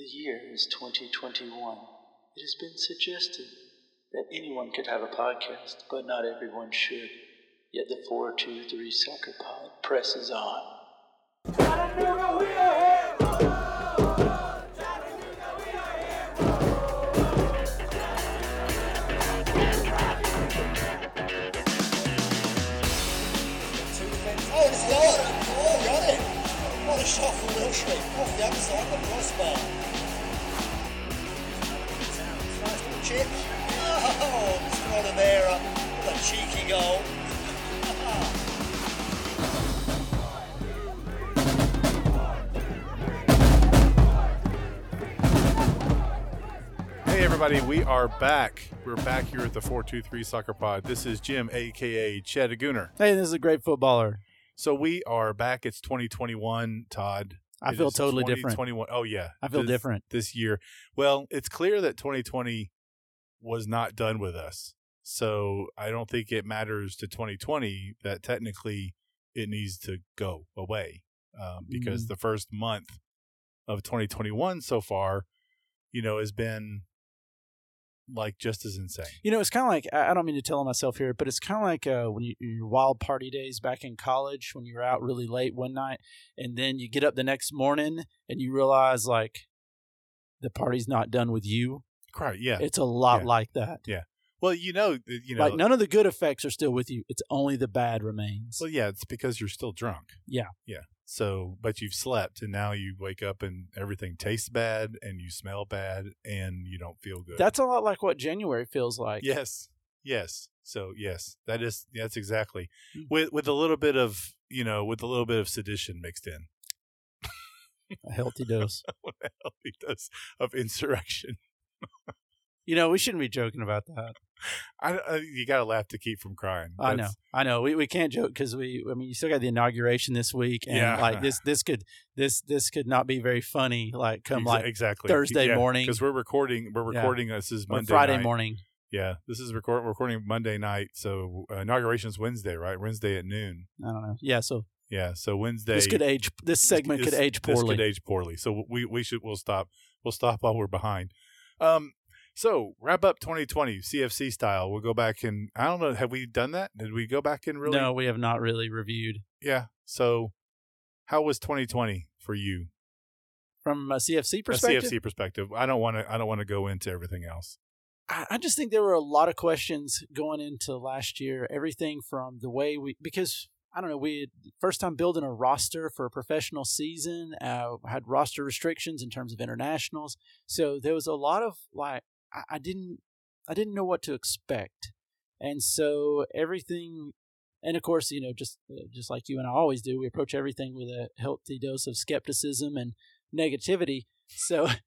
The year is 2021. It has been suggested that anyone could have a podcast, but not everyone should. Yet the 423 Soccer Pod presses on. Oh, it's Lord! Oh, got it! What a shot from Wilshere. Off the outside the crossbar. Nice chip. Oh, Mr. Oliveira. What a cheeky goal. Hey everybody, we are back. We're back here at the 423 Soccer Pod. This is Jim, aka Chad Gooner. Hey, this is a great footballer. So we are back. It's 2021, Todd. I It feel totally different. 2021. Oh yeah, I feel This- different. this year. Well, it's clear that 2020 was not done with us. So I don't think it matters to 2020 that technically it needs to go away um, because Mm. the first month of 2021 so far, you know, has been like just as insane. You know, it's kind of like I I don't mean to tell myself here, but it's kind of like uh, when you your wild party days back in college when you were out really late one night, and then you get up the next morning and you realize like the party's not done with you. Right? Yeah. It's a lot Yeah. like that. Yeah. Well, you know, you know, like none of the good effects are still with you. It's only the bad remains. well, yeah, it's because you're still drunk. Yeah. Yeah. So, but you've slept and now you wake up and everything tastes bad and you smell bad and you don't feel good. That's a lot like what January feels like. yes. Yes. So, yes, that is, that's exactly Mm. with, with a little bit of, you know, with a little bit of sedition mixed in. a healthy dose. what the hell he does of insurrection. You know, we shouldn't be joking about that. I, I you got to laugh to keep from crying. I know, I know. We we can't joke because we. I mean, you still got the inauguration this week, and Yeah. like this, this could this this could not be very funny. Like come exa- like exactly Thursday morning. because we're recording. We're Yeah. recording. This is Monday Friday night. morning. Yeah, this is record recording Monday night, so uh, inauguration's Wednesday, right? Wednesday at noon. I don't know. Yeah, so Yeah, so Wednesday. this could age. This segment this- could age poorly. This could age poorly. So we we should we'll stop. We'll stop while we're behind. Um. So wrap up 2020 CFC style. We'll go back and I don't know. Have we done that? Did we go back and really? No, we have not really reviewed Yeah. So how was 2020 for you? from a CFC A perspective. CFC perspective. I don't want to. I don't want to go into everything else. I I just think there were a lot of questions going into last year. Everything from the way we, because I don't know, we had first time building a roster for a professional season, uh, had roster restrictions in terms of internationals. So there was a lot of like, I, I didn't, I didn't know what to expect, and so everything, and of course, you know, just uh, just like you and I always do, we approach everything with a healthy dose of skepticism and negativity. So.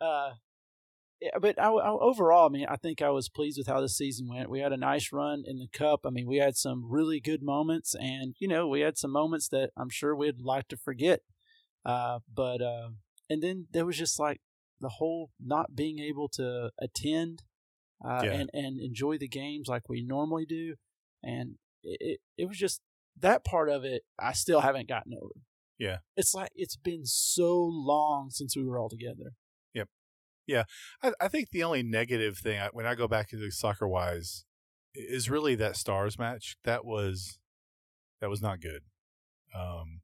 Uh, but I, I, overall, I mean, I think I was pleased with how the season went. We had a nice run in the cup. I mean, we had some really good moments, and you know, we had some moments that I'm sure we'd like to forget. Uh, but uh, and then there was just like the whole not being able to attend uh, Yeah. and and enjoy the games like we normally do, and it, it it was just that part of it. I still haven't gotten over. Yeah. it's like it's been so long since we were all together. I, I think the only negative thing I, when I go back into soccer wise is really that stars match. That was that was not good, um,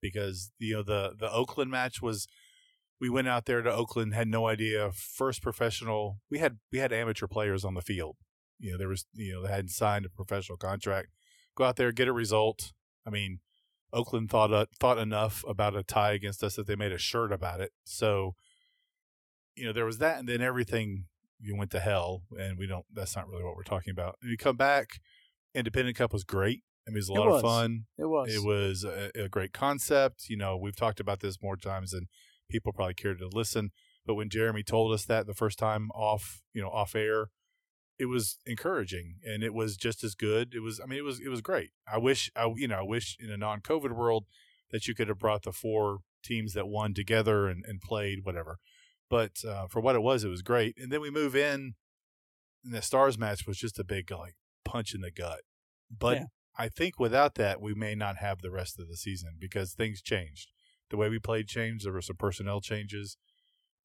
because you know the the Oakland match was. We went out there to Oakland, had no idea. First professional, we had we had amateur players on the field. You know, there was you know they hadn't signed a professional contract. Go out there, get a result. I mean, Oakland thought uh, thought enough about a tie against us that they made a shirt about it. So you know, there was that, and then everything you went to hell, and we don't. That's not really what we're talking about. And you come back, Independent Cup was great. I mean, it was a lot was. of fun. It was. It was a, a great concept. You know, we've talked about this more times than people probably care to listen. But when Jeremy told us that the first time off, you know, off air, it was encouraging, and it was just as good. It was. I mean, it was. It was great. I wish. I you know, I wish in a non-COVID world that you could have brought the four teams that won together and, and played whatever. But uh, for what it was, it was great. And then we move in, and the Stars match was just a big like punch in the gut. But Yeah. I think without that, we may not have the rest of the season because things changed. The way we played changed. There were some personnel changes.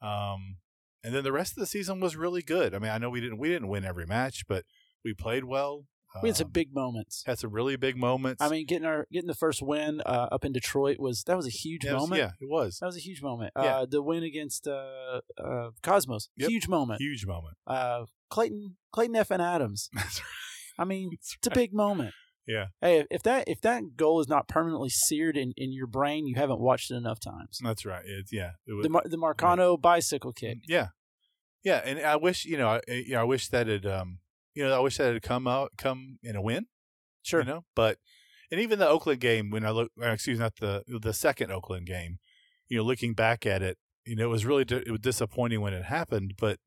Um, and then the rest of the season was really good. I mean, I know we didn't we didn't win every match, but we played well. We had some Um, big moments. had some really big moments. I mean, getting our getting the first win uh, up in Detroit was that was a huge was- moment. yeah, it was That was a huge moment. Yeah. Uh, the win against uh, uh, Cosmos, Yep. huge moment. huge moment. Uh, Clayton Clayton F and Adams. That's right. I mean, That's it's a big moment. Yeah. Hey, if that if that goal is not permanently seared in, in your brain, you haven't watched it enough times. That's right. It's yeah. It was, The Mar- the Marcano bicycle kick. Yeah, yeah, and I wish you know, I, you know, I wish that it, um, you know, I wish that had come out, come in a win. Sure. you know, but and even the Oakland game when I look, excuse me, not the the second Oakland game, you know, looking back at it, you know, it was really it was disappointing when it happened, but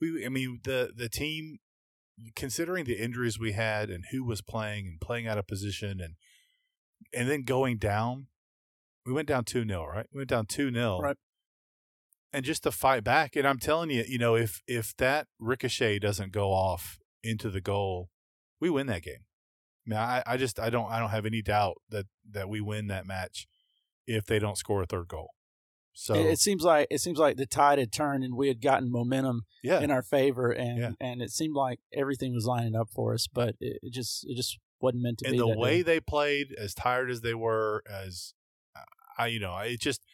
we, I mean, the the team, considering the injuries we had and who was playing and playing out of position and and then going down, we went down two 0 right? We went down two 0 Right. and just to fight back. And I'm telling you, you know, if if that ricochet doesn't go off into the goal, we win that game. I mean, I, I just I don't I don't have any doubt that that we win that match if they don't score a third goal. So It, it seems like it seems like the tide had turned and we had gotten momentum yeah, in our favor, and Yeah. and it seemed like everything was lining up for us, but it, it just it just wasn't meant to and be. the that way day. they played, as tired as they were, as I you know, it just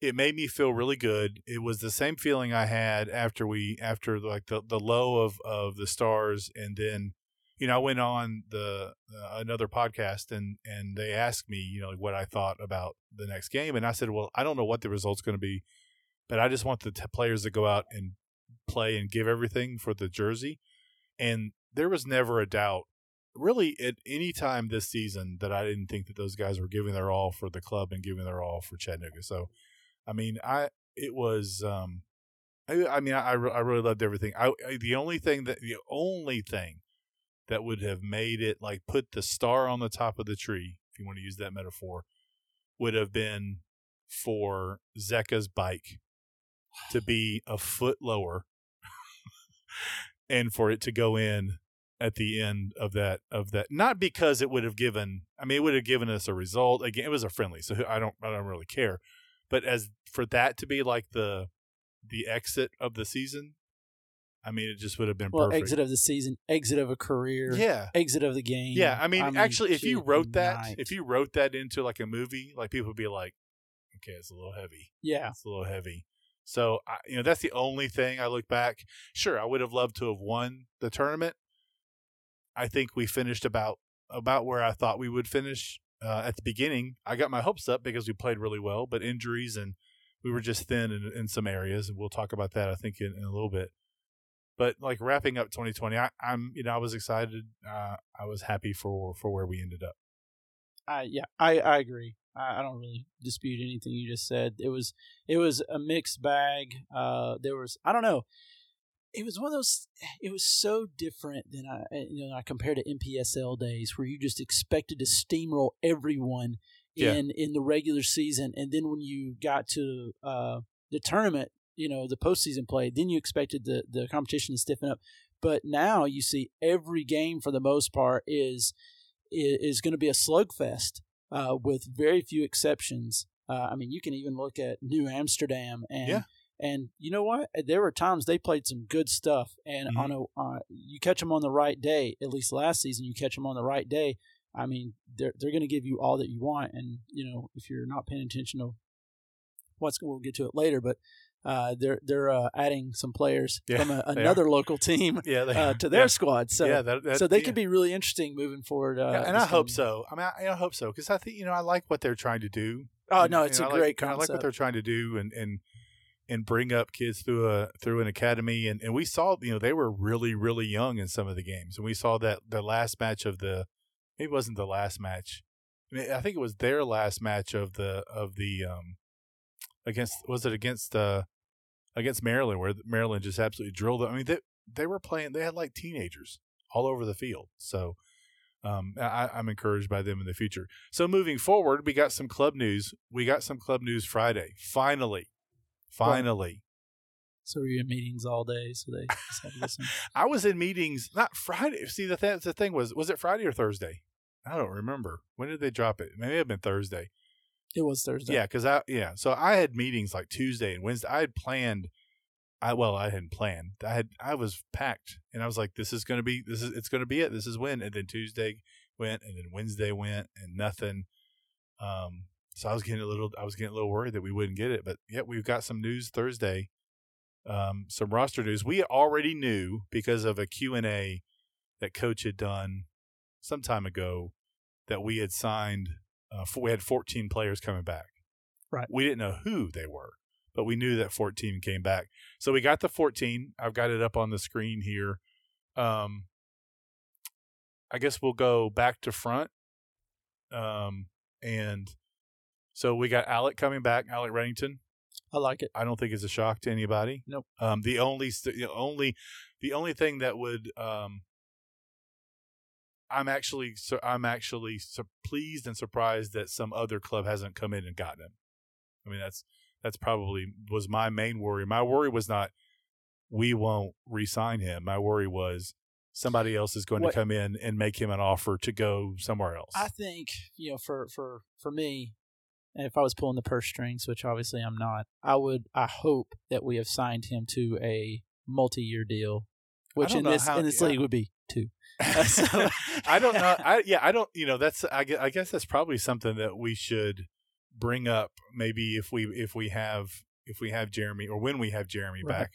it made me feel really good. It was the same feeling I had after we after like the the low of of the stars, and then you know I went on the uh, another podcast and and they asked me you know what I thought about the next game, and I said, well, I don't know what the result's going to be, but I just want the t- players to go out and play and give everything for the jersey, and there was never a doubt really at any time this season that I didn't think that those guys were giving their all for the club and giving their all for Chattanooga. So, I mean, I it was, um, I, I mean, I, I really loved everything. I, I the only thing that the only thing that would have made it like put the star on the top of the tree, if you want to use that metaphor, would have been for Zeka's bike to be a foot lower and for it to go in at the end of that of that not because it would have given i mean it would have given us a result again it was a friendly so i don't i don't really care but as for that to be like the the exit of the season i mean it just would have been well, perfect exit of the season, exit of a career, yeah exit of the game. yeah i mean, actually if you wrote that night. if you wrote that into like a movie like people would be like okay it's a little heavy yeah, it's a little heavy. So, I, you know, that's the only thing I look back. Sure, I would have loved to have won the tournament. I think we finished about about where I thought we would finish uh, at the beginning. I got my hopes up because we played really well, but injuries and we were just thin in, in some areas, and we'll talk about that I think in, in a little bit. But like wrapping up 2020, I, I'm you know I was excited. Uh, I was happy for for where we ended up. I yeah, I I agree. I, I don't really dispute anything you just said. It was it was a mixed bag. Uh, there was I don't know. It was one of those. It was so different than I you know I compared to NPSL days where you just expected to steamroll everyone Yeah. in in the regular season, and then when you got to uh, the tournament, you know the postseason play, then you expected the the competition to stiffen up. But now you see every game for the most part is is, is going to be a slugfest uh, with very few exceptions. Uh, I mean, you can even look at New Amsterdam and Yeah. And you know what? There were times they played some good stuff, and Mhm. on a uh, you catch them on the right day. At least last season, you catch them on the right day. I mean, they're they're going to give you all that you want, and you know if you're not paying attention to what's going, we'll get to it later, but uh, they're they're uh, adding some players Yeah, from a, another local team Yeah, uh, to their yeah, squad. So yeah, that, that, so they could be really interesting moving forward. Uh, and I hope so. I mean, I, I hope so because I think you know I like what they're trying to do. Oh And- no, it's a like- great and I like what they're trying to do and and and bring up kids through a through an academy and and we saw you know they were really really young in some of the games and we saw that the last match of the maybe it wasn't the last match. I mean, I think it was their last match of the of the um against was it against uh against Maryland where Maryland just absolutely drilled them. I mean they they were playing they had like teenagers all over the field. So um, I, I'm encouraged by them in the future. So moving forward, we got some club news. We got some club news Friday. Finally, finally, So were you in meetings all day? So they to listen. I was in meetings not Friday. See, the th- the thing was, was it Friday or Thursday? I don't remember. When did they drop it? Maybe it have been Thursday. It was Thursday. Yeah, because I yeah, so I had meetings like Tuesday and Wednesday. I had planned. I well, I hadn't planned. I had I was packed, and I was like, "This is going to be this is it's going to be it. This is when." And then Tuesday went, and then Wednesday went, and nothing. Um, so I was getting a little I was getting a little worried that we wouldn't get it, but yeah, we've got some news Thursday. Um, some roster news. We already knew because of a Q and A that Coach had done some time ago that we had signed. Uh, we had 14 players coming back. Right. We didn't know who they were, but we knew that 14 came back. So we got the 14. I've got it up on the screen here. Um, I guess we'll go back to front. Um, and so we got Alec coming back, Alec Reddington. I like it. I don't think it's a shock to anybody. Nope. Um, the only st- the only the only thing that would um, I'm actually I'm actually pleased and surprised that some other club hasn't come in and gotten him. I mean that's that's probably was my main worry. My worry was not we won't re-sign him. My worry was somebody else is going What- to come in and make him an offer to go somewhere else. I think you know for for for me, if I was pulling the purse strings, which obviously I'm not, I would I hope that we have signed him to a multi-year deal, which in this how- in this yeah. league would be two. So- I don't know. I yeah, I don't. You know, that's I guess, I guess that's probably something that we should bring up. Maybe if we if we have if we have Jeremy or when we have Jeremy Right. back,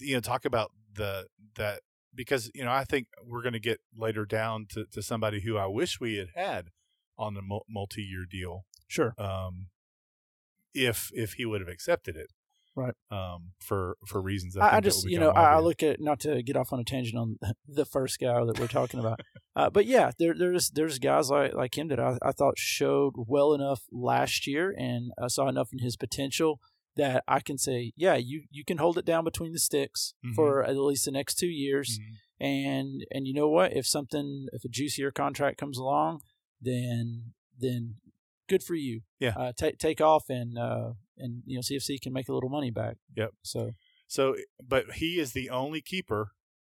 you know, talk about the that because you know I think we're going to get later down to to somebody who I wish we had had on the multi-year deal. Sure. Um, if if he would have accepted it, Right. Um, for for reasons that I, I just you know I, I look at not to get off on a tangent on the first guy that we're talking about, uh, but yeah, there, there's there's guys like like him that I, I thought showed well enough last year, and I saw enough in his potential that I can say, yeah, you you can hold it down between the sticks Mhm. for at least the next two years, Mhm. and and you know what, if something if a juicier contract comes along, then then good for you. Yeah. uh, take take off and uh, and you know CFC can make a little money back. Yep. So So, but he is the only keeper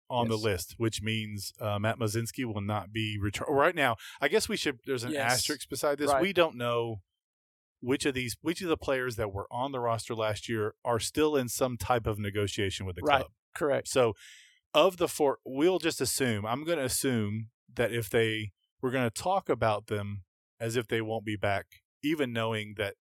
on the list, which means uh, Matt Mazinski will not be returned right now. I guess we should. There's an Yes. asterisk beside this. Right. We don't know which of these, which of the players that were on the roster last year are still in some type of negotiation with the Right. club. correct. So, of the four, we'll just assume. I'm going to assume that if they, we're going to talk about them as if they won't be back, even knowing that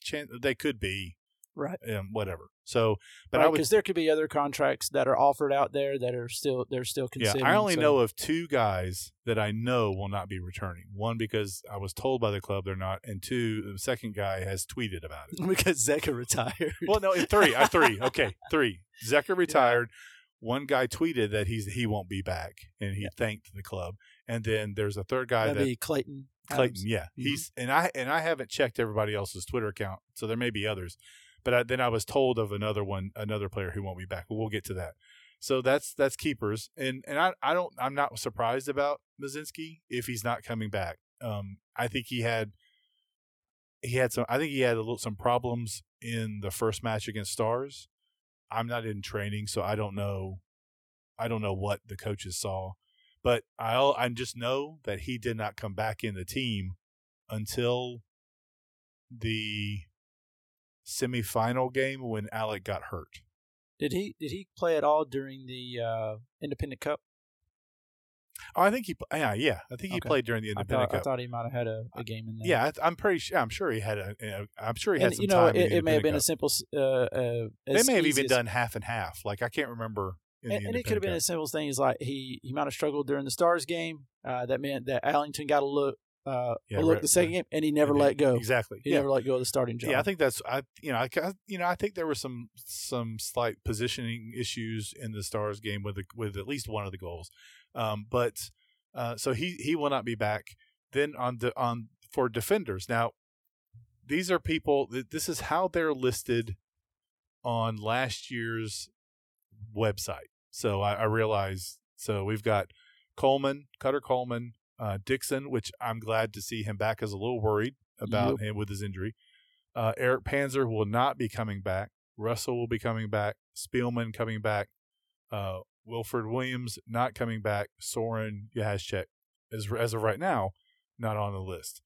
chan- they could be, Right. um, whatever. So, but Right, I because there could be other contracts that are offered out there that are still they're still Yeah. I only so- know of two guys that I know will not be returning. One because I was told by the club they're not, and two, the second guy has tweeted about it. because Zeka retired. well, no, three. I three. Okay, three. Zeka retired. One guy tweeted that he's he won't be back, and he Yeah. thanked the club. And then there's a third guy That'd that be Clayton. Clayton. Adams. Yeah, Mhm. he's and I and I haven't checked everybody else's Twitter account, so there may be others. But I, then I was told of another one, another player who won't be back. But we'll get to that. So that's that's keepers, and and I I don't I'm not surprised about Mazinski if he's not coming back. Um, I think he had he had some. I think he had a little some problems in the first match against Stars. I'm not in training, so I don't know. I don't know what the coaches saw, but I I just know that he did not come back in the team until the semifinal game when Alec got hurt. Did he did he play at all during the uh, Independent Cup? Oh, I think he. Yeah, yeah. I think he Okay. played during the I Independent thought, I Cup. thought he might have had a, a game in there. yeah, I, I'm pretty. sure I'm sure he had a. I'm sure he had and some you know time. it, it may have been a simple. Uh, uh, They may have even done half and half. Like I can't remember. And, and it could have been as simple as things like he he might have struggled during the Stars game. Uh, that meant that Allington got a look uh, Yeah, a look right, the second right. game, and he never let go. Exactly. He yeah. never let go of the starting job. Yeah, I think that's I you know I I- you know I think there were some some slight positioning issues in the Stars game with the, with at least one of the goals, um, but uh, so he he will not be back. Then on the on for defenders now, these are people. This is how they're listed on last year's website. So I, I realize. So we've got Coleman, Cutter Coleman, uh, Dixon, which I'm glad to see him back. Is a little worried about him with his injury. Uh, Eric Panzer will not be coming back. Russell will be coming back. Spielman coming back. Uh, Wilfred Williams not coming back. Soren Yahashchek, as as of right now, not on the list.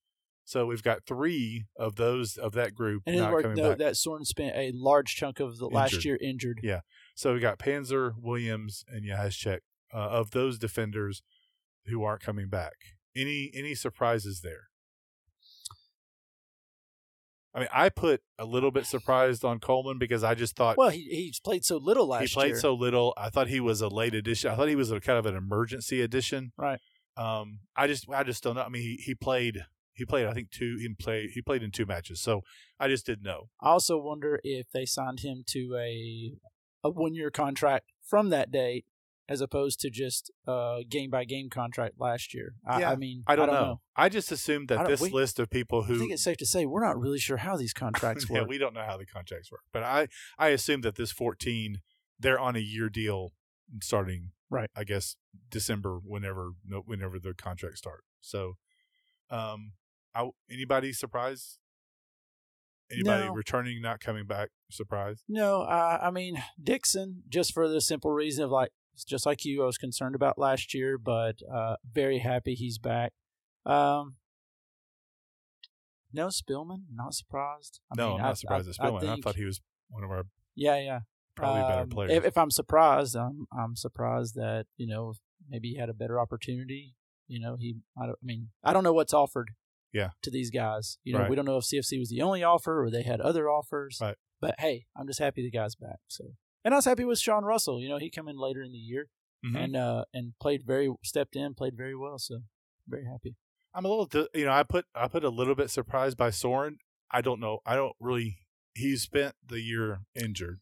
So we've got three of those of that group And not worked coming back. that Soren spent a large chunk of the last year injured. Yeah. So we got Panzer, Williams, and Yahashchek uh, of those defenders who aren't coming back. Any any surprises there? I mean, I put a little bit surprised on Coleman because I just thought Well, he he's played so little last year. he played year. so little. I thought he was a late addition. I thought he was a kind of an emergency addition. Right. Um. I just I just don't know. I mean, he, he played he played I think two he played he played in two matches. So I just didn't know. I also wonder if they signed him to a a one year contract from that date as opposed to just a game by game contract last year. I, Yeah, I mean, I don't, don't know. I just assumed that this we- list of people who I think it's safe to say we're not really sure how these contracts yeah, work. we don't know how the contracts work, but I I assume that this 14 they're on a year deal starting Right. I guess December whenever whenever the contracts start. So, um, I anybody surprised? Anybody No. returning, not coming back, surprised? No, uh, I mean Dixon, just for the simple reason of like, just like you, I was concerned about last year, but uh, very happy he's back. Um, no, Spillman, not surprised. I no, mean, I'm I- not surprised I, at Spillman. I, think- thought he was one of our yeah, yeah, probably better Um, players. If, if I'm surprised, I'm I'm surprised that you know maybe he had a better opportunity. You know, he. I, I mean, I don't know what's offered. Yeah. To these guys, you know, Right. we don't know if CFC was the only offer or they had other offers. Right. But hey, I'm just happy the guy's back. So, and I was happy with Sean Russell. You know, he come in later in the year Mhm. and uh and played very stepped in, played very well. So, very happy. I'm a little, you know, I put I put a little bit surprised by Soren. I don't know. I don't really. He spent the year injured.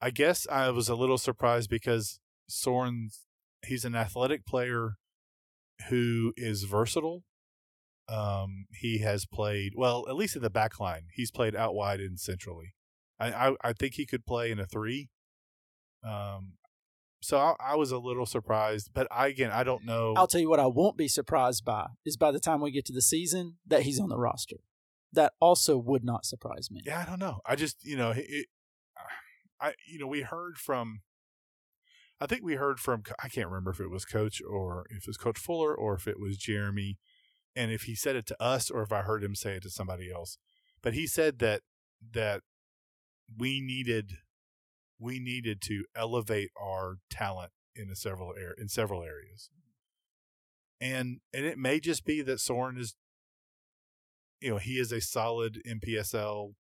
I guess I was a little surprised because Soren's he's an athletic player who is versatile. Um, he has played well, at least in the back line. He's played out wide and centrally. I I, I think he could play in a three. Um, so I, I was a little surprised, but I again I don't know. I'll tell you what I won't be surprised by is by the time we get to the season that he's on the roster. That also would not surprise me. Yeah, I don't know. I just, you know, it, it, I, you know, we heard from, I think we heard from, I can't remember if it was Coach or if it was Coach Fuller or if it was Jeremy, and if he said it to us or if I heard him say it to somebody else, but he said that that we needed, we needed to elevate our talent in a several ar- in several areas, and and it may just be that Soren is you know, he is a solid NPSL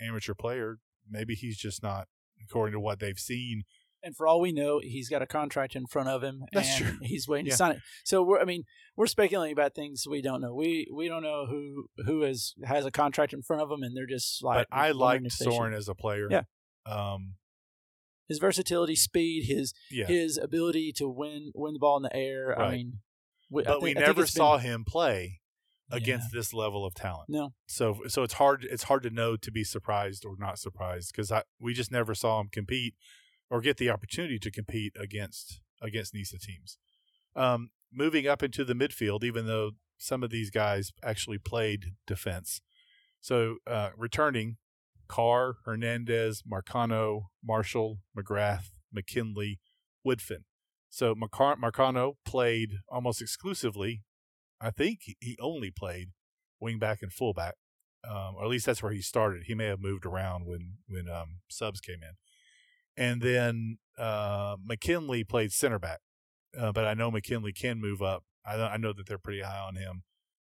amateur player. Maybe he's just not, according to what they've seen. And for all we know, he's got a contract in front of him, That's and true. he's waiting Yeah. to sign it. So we're, I mean, we're speculating about things we don't know. We we don't know who who is has a contract in front of him, and they're just like. but I liked Soren as a player. Yeah. Um, his versatility, speed, his yeah. his ability to win win the ball in the air. I mean, we, I but we think- I never it's been- saw him play Yeah. against this level of talent. No, So so it's hard it's hard to know to be surprised or not surprised because I we just never saw him compete or get the opportunity to compete against against NISA teams. Um, moving up into the midfield, even though some of these guys actually played defense. So uh, returning, Carr, Hernandez, Marcano, Marshall, McGrath, McKinley, Woodfin. So Marcano played almost exclusively. I think he- he only played wingback and fullback, um, or at least that's where he started. He may have moved around when when um, subs came in, and then uh, McKinley played center back. Uh, but I know McKinley can move up. I, I know that they're pretty high on him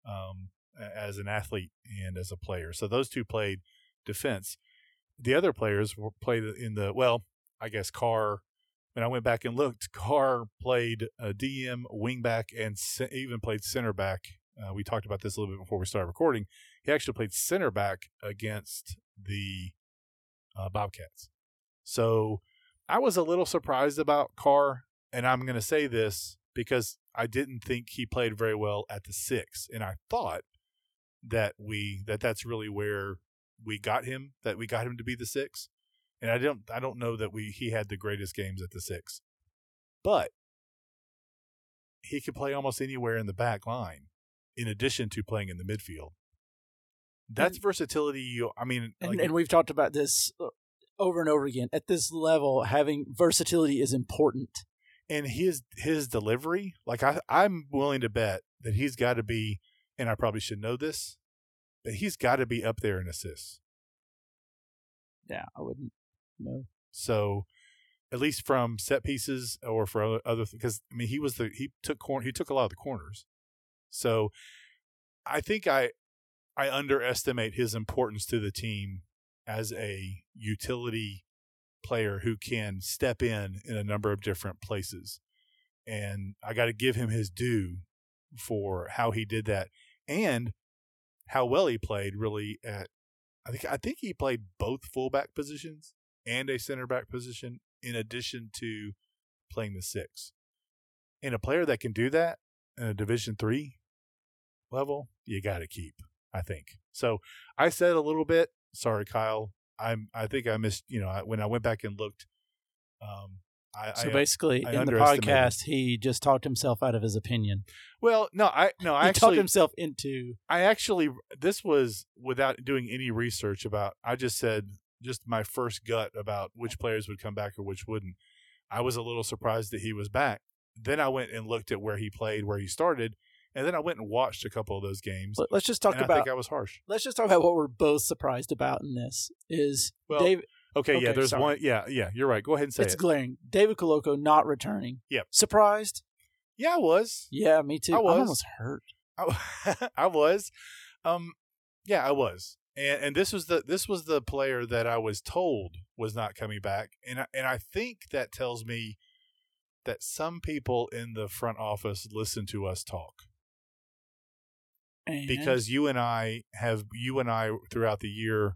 um, as an athlete and as a player. So those two played defense. The other players were played in the well, I guess Carr. When I went back and looked, Carr played a DM, wingback, and even played center back. Uh, we talked about this a little bit before we started recording. He actually played center back against the uh, Bobcats. So I was a little surprised about Carr, and I'm going to say this because I didn't think he played very well at the six, and I thought that we that that's really where we got him that we got him to be the six, and I don't I don't know that we he had the greatest games at the six, but he could play almost anywhere in the back line, in addition to playing in the midfield. That's versatility. You, I mean, and, like- and we've talked about this uh, over and over again. At this level, having versatility is important. and his his delivery like i i'm willing to bet that he's got to be and I probably should know this, but he's got to be up there in assists. Yeah, I wouldn't know. So, at least from set pieces or for other, other because I mean he was the he took corner he took a lot of the corners. So, I think I I underestimate his importance to the team as a utility player who can step in in a number of different places. And I got to give him his due for how he did that and how well he played really at I think I think he played both fullback positions and a center back position in addition to playing the 6. And a player that can do that in a division 3 level, you got to keep, I think. So, I said a little bit, sorry Kyle, I'm I think I missed, you know, I, when I went back and looked um I, So basically, I in the podcast, he just talked himself out of his opinion. well, no, I no, I he talked himself into. I actually this was without doing any research about I just said just my first gut about which players would come back or which wouldn't. I was a little surprised that he was back. Then I went and looked at where he played, where he started, and then I went and watched a couple of those games. Let- Let's just talk and I about. think I was harsh. let's just talk about what we're both surprised about in this. Is Well, David? Okay, yeah, there's sorry. one yeah, yeah, you're right. Go ahead and say It's it. glaring. David Coloco not returning. Yep. Surprised? yeah, I was. Yeah, me too. I was. almost hurt. I, I was. Um yeah, I was. And and this was the this was the player that I was told was not coming back. And I, and I think that tells me that some people in the front office listen to us talk Because you and I have you and I throughout the year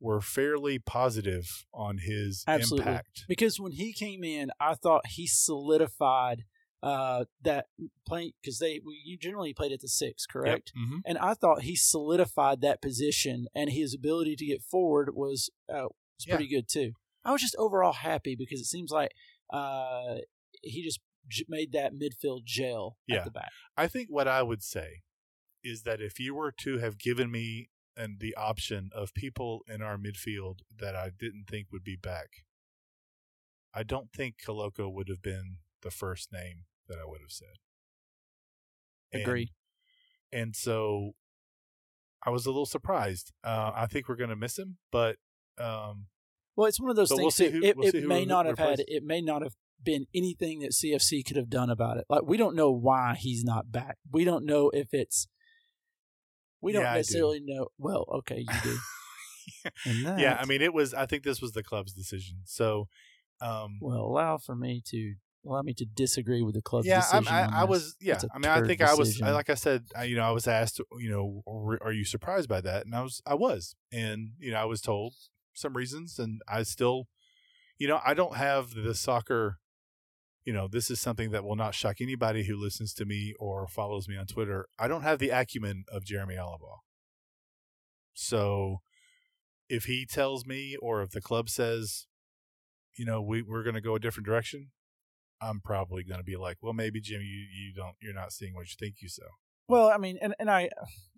were fairly positive on his Absolutely. impact. because when he came in, I thought he solidified uh, that playing because they we, you generally played at the six, correct? hmm And I thought he solidified that position, and his ability to get forward was uh, was Yeah. pretty good too. I was just overall happy because it seems like uh, he just j- made that midfield gel Yeah. at the back. I think what I would say is that if you were to have given me and the option of people in our midfield that I didn't think would be back, I don't think Koloko would have been the first name that I would have said. Agree. And, so I was a little surprised. Uh, I think we're going to miss him, but um, Well, it's one of those But we'll things. see who- it we'll it see may not have had. It may not have been anything that CFC could have done about it. Like we don't know why he's not back. We don't know if it's. We don't Yeah, I do. necessarily know. Well, okay, you do. And yeah, I mean, it was. I think this was the club's decision. So, um, will allow for me to allow me to disagree with the club's yeah, decision. I, on I was. Yeah, I mean, I think I was. I, like I said, I, you know, I was asked, you know, are you surprised by that? And I was. I was, and you know, I was told some reasons, and I still, you know, I don't have the soccer. You know, this is something that will not shock anybody who listens to me or follows me on Twitter. I don't have the acumen of Jeremy Alumbaugh. So, if he tells me, or if the club says, you know, we we're going to go a different direction, I'm probably going to be like, well, maybe Jim, you, you don't, you're not seeing what you think you saw. Well, I mean, and, and I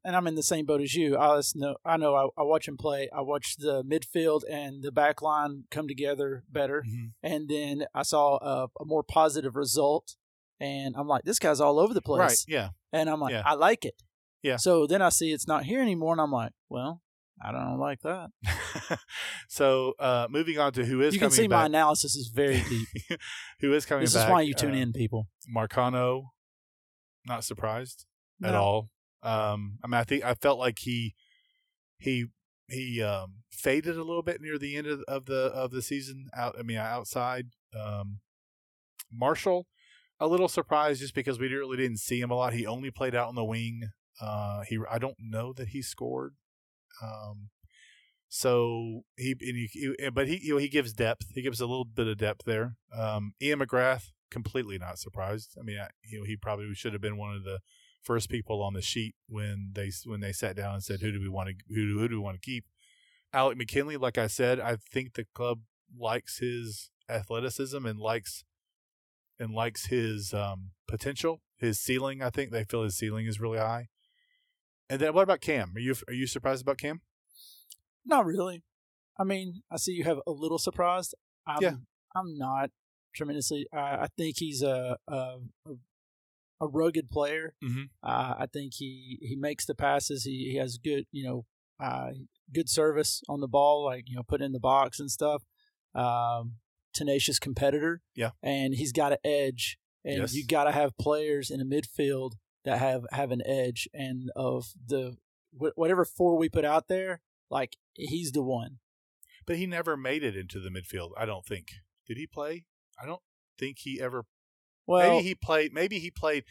and I'm in the same boat as you. I just know I know I, I watch him play. I watch the midfield and the back line come together better, and then I saw a, a more positive result, and I'm like, this guy's all over the place, Right? Yeah. and I'm like, Yeah. I like it. Yeah. So then I see it's not here anymore, and I'm like, well, I don't like that. so, uh, moving on to who is you can coming see my analysis is very deep. who is coming this back? is why you tune uh, in, people. Marcano, not surprised at all. Um, I mean, I think I felt like he he he um, faded a little bit near the end of, of the of the season. Out, I mean, outside. Um, Marshall, a little surprised just because we really didn't see him a lot. He only played out on the wing. Uh, he I don't know that he scored. Um, so he, and he, he- but he, you know, he gives depth. He gives a little bit of depth there. Um, Ian McGrath, completely not surprised. I mean, I, you know, he probably should have been one of the first people on the sheet when they when they sat down and said, "Who do we want to who do, who do we want to keep?" Alec McKinley, like I said, I think the club likes his athleticism and likes and likes his um, potential, his ceiling. I think they feel his ceiling is really high. And then, what about Cam? Are you are you surprised about Cam? Not really. I mean, I see you have a little surprised. I'm, Yeah. I'm not tremendously. I, I think he's a, a a a rugged player. Mhm. Uh, I think he he makes the passes. He he has good you know uh, good service on the ball, like you know put in the box and stuff. Um, tenacious competitor. Yeah. and he's got an edge, and Yes. you got to have players in the midfield that have have an edge. And of the wh- whatever four we put out there, like he's the one. But he never made it into the midfield. I don't think. Did he play? I don't think he ever. Well, maybe he played. Maybe he played.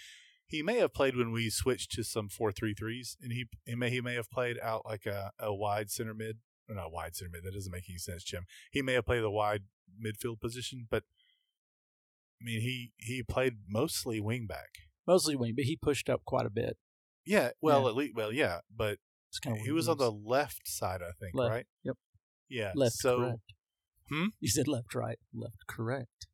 He may have played when we switched to some four three threes, and he he may he may have played out like a, a wide center mid. Or not wide center mid. That doesn't make any sense, Jim. He may have played the wide midfield position, but I mean he he played mostly wing back. mostly wing, but he pushed up quite a bit. Yeah, well Yeah. at least well yeah, but It's kind of he was on the left side, I think, Left, right? yep. Yeah. left. So correct. Hmm? You said left, right, left, correct.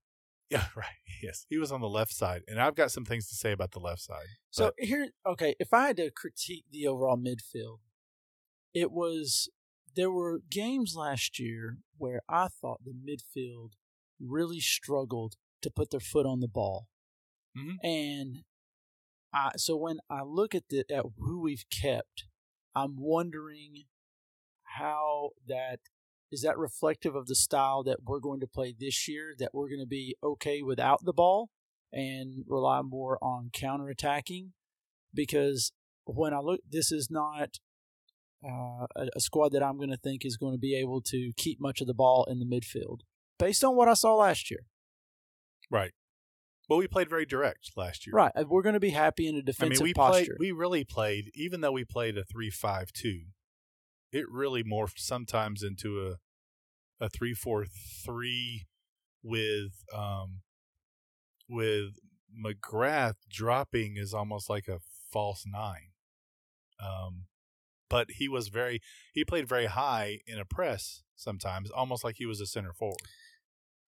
Yeah, right. Yes, he was on the left side, and I've got some things to say about the left side. So But- here, okay, if I had to critique the overall midfield, it was there were games last year where I thought the midfield really struggled to put their foot on the ball, Mhm. and I so when I look at the at who we've kept, I'm wondering how that is that reflective of the style that we're going to play this year that we're going to be okay without the ball and rely more on counterattacking because when I look this is not uh, a, a squad that I'm going to think is going to be able to keep much of the ball in the midfield based on what I saw last year. Right. But we played very direct last year. Right, we're going to be happy in a defensive mean, we posture. played. We really played, even though we played a three-five-two. It really morphed sometimes into a a three-four-three with um with McGrath dropping is almost like a false nine. Um, but he was very he played very high in a press sometimes, almost like he was a center forward.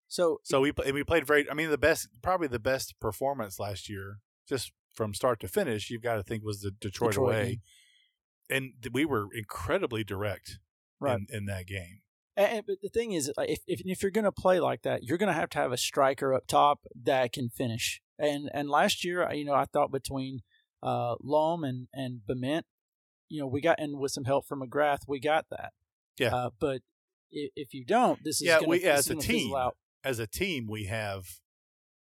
so So we we played very. I mean, the best, probably the best performance last year, just from start to finish. You've got to think was the Detroit, Detroit away. And we were incredibly direct Right. in, in that game. And, but the thing is, if if, if you're going to play like that, you're going to have to have a striker up top that can finish. And and last year, you know, I thought between uh, Lom and and Bement, you know, we got and with some help from McGrath, we got that. Yeah. Uh, but if, if you don't, this is Yeah, gonna, we- as a team. As a team, we have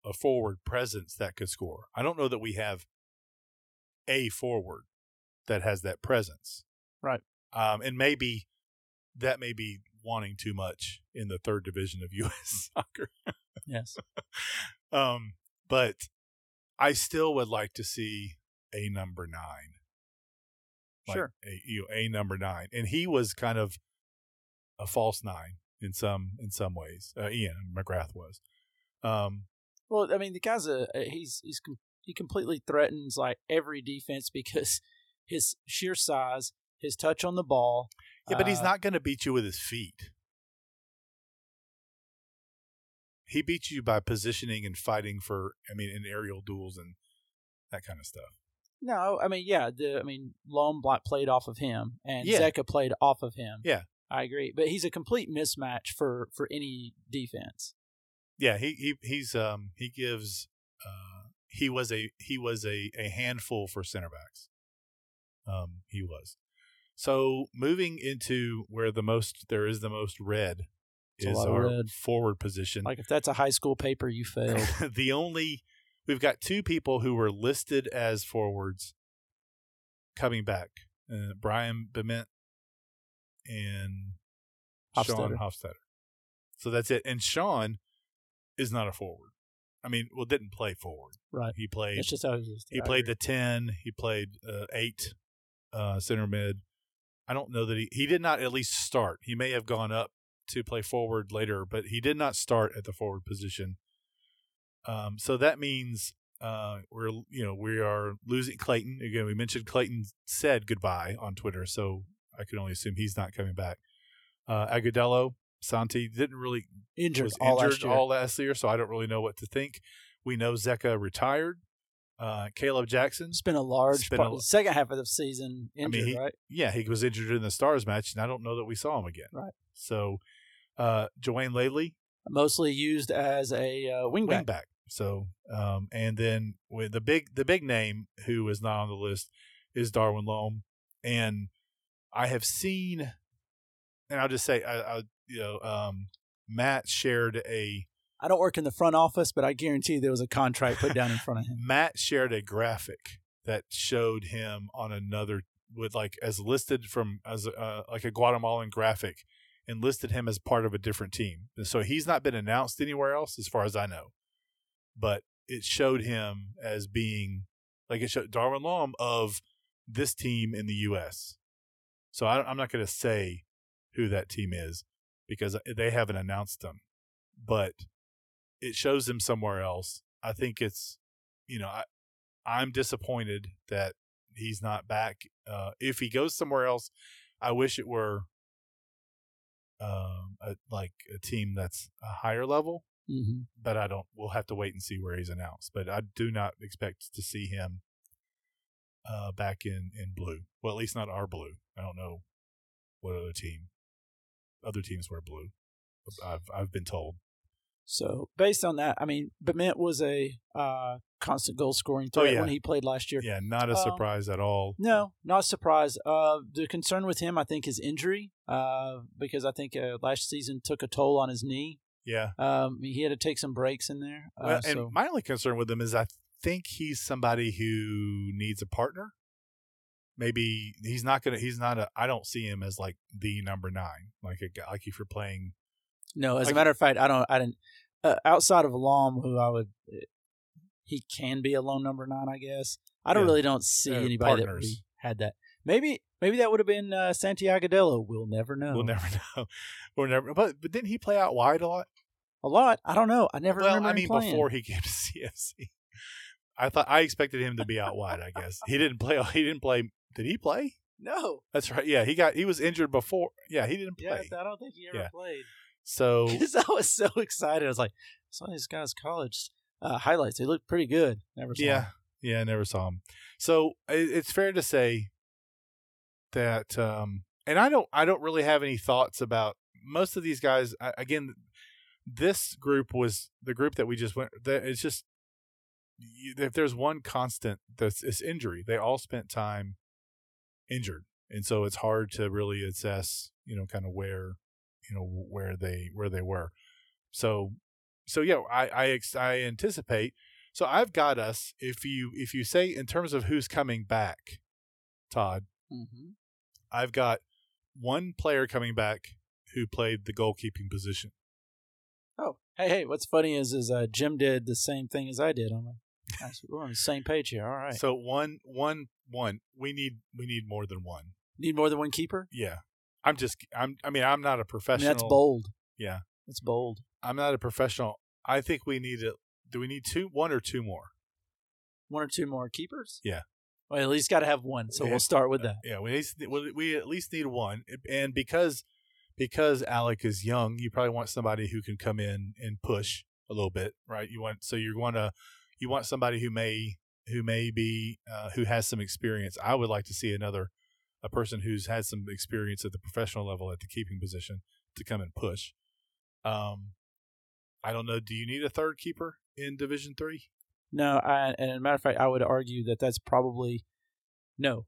a forward presence that could score. I don't know that we have a forward that has that presence. Right. Um, and maybe that may be wanting too much in the third division of U.S. soccer. Yes. Um, but I still would like to see a number nine. Like Sure. A, you know, a number nine, and he was kind of a false nine in some in some ways. Uh, Ian McGrath was. Um, Well, I mean, the guy's a he's he's he completely threatens like every defense because his sheer size, his touch on the ball. yeah, but he's uh, not going to beat you with his feet. He beats you by positioning and fighting for, I mean, in aerial duels and that kind of stuff. No, I mean, yeah, the I mean, Lone Black played off of him, and Yeah. Zeka played off of him. Yeah. I agree, but he's a complete mismatch for for any defense. Yeah, he he he's um he gives uh he was a he was a a handful for center backs. Um he was. So moving into where the most there is the most red It's is our red. forward position. Like if that's a high school paper, you failed. the only we've got two people who were listed as forwards coming back. Uh, Brian Bement and Sean Hofstetter. Hofstetter. So that's it. And Sean is not a forward. I mean, well, didn't play forward. Right. He played. That's just how is. he played the ten. He played uh, eight, uh, center mid. I don't know that he he did not at least start. He may have gone up to play forward later, but he did not start at the forward position. Um, so that means uh, we're you know we are losing Clayton again. We mentioned Clayton said goodbye on Twitter, so I can only assume he's not coming back. Uh, Agudelo Santi didn't really injured was all injured last all last year, so I don't really know what to think. We know Zeka retired. Uh, Caleb Jackson, It's been a large been part, a- second half of the season injured, he- right? yeah, he was injured in the Stars match, and I don't know that we saw him again. Right. So, uh, Joanne Laley, Mostly used as a uh, wingback. wingback. So, um, and then with the big the big name who is not on the list is Darwin Loam, and I have seen, and I'll just say, I, I you know, um, Matt shared a I don't work in the front office, but I guarantee there was a contract put down in front of him. Matt shared a graphic that showed him on another with like as listed from as uh, like a Guatemalan graphic and listed him as part of a different team. And so he's not been announced anywhere else as far as I know. But it showed him as being like it showed Darwin Lom of this team in the US. So I, I'm not going to say who that team is because they haven't announced them. But it shows him somewhere else. I think it's, you know, I, I'm disappointed that he's not back. Uh, if he goes somewhere else, I wish it were um, a, like a team that's a higher level. Mm-hmm. But I don't. We'll have to wait and see where he's announced. But I do not expect to see him uh, back in in blue. Well, at least not our blue. I don't know what other team. Other teams wear blue. I've I've been told. So based on that, I mean, Bement was a uh, constant goal scoring threat Oh, yeah. when he played last year. Yeah, not a Um, surprise at all. No, not a surprise. Uh, the concern with him, I think, is injury. Uh, because I think uh, last season took a toll on his knee. Yeah. Um, he had to take some breaks in there. Uh, Well, and so my only concern with him is I think he's somebody who needs a partner. Maybe he's not gonna. He's not a. I don't see him as like the number nine. Like a guy. Like if you're playing. No, as like- a matter of fact, I don't. I didn't. Uh, outside of Alam, who I would, he can be a lone number nine, I guess. I don't Yeah. really don't see Yeah, anybody that really had that. Maybe maybe that would have been uh, Santiago Dello. We'll never know. We'll never know. We'll never. But but didn't he play out wide a lot? a lot. I don't know. I never well, I mean, playing. before he came to CFC, I thought I expected him to be out wide. I guess he didn't play. He didn't play. Did he play? No. That's right. Yeah, he got. He was injured before. Yeah, he didn't Yeah, play. I don't think he ever Yeah. played. So I was so excited. I was like, I saw these guys' college uh, highlights. They look pretty good. Never saw Yeah, them. yeah, I never saw him. So it, it's fair to say that, um, and I don't, I don't really have any thoughts about most of these guys. I, again, this group was the group that we just went. That it's just if there's one constant, that's it's injury. They all spent time injured, and so it's hard to really assess, you know, kind of where, you know, where they where they were. So, so yeah, I I, ex- I anticipate so I've got us. If you if you say in terms of who's coming back, Todd, Mm-hmm. I've got one player coming back who played the goalkeeping position. Oh, hey, hey! What's funny is is uh, Jim did the same thing as I did. I'm like, "Gosh, we're on the same page here. All right. So one one one. We need we need more than one. Need more than one keeper? Yeah. I'm just I'm I mean I'm not a I mean, professional. that's bold. Yeah. That's bold. I'm not a professional. I think we need a do we need two one or two more? One or two more keepers? Yeah. Well, at least got to have one. So Yeah. we'll start with that. Yeah, we we at least need one, and because because Alec is young, you probably want somebody who can come in and push a little bit, right? You want so you want to you want somebody who may who may be uh, who has some experience. I would like to see another a person who's had some experience at the professional level at the keeping position to come and push. Um, I don't know. Do you need a third keeper in Division Three? No, I, and as a matter of fact, I would argue that that's probably no.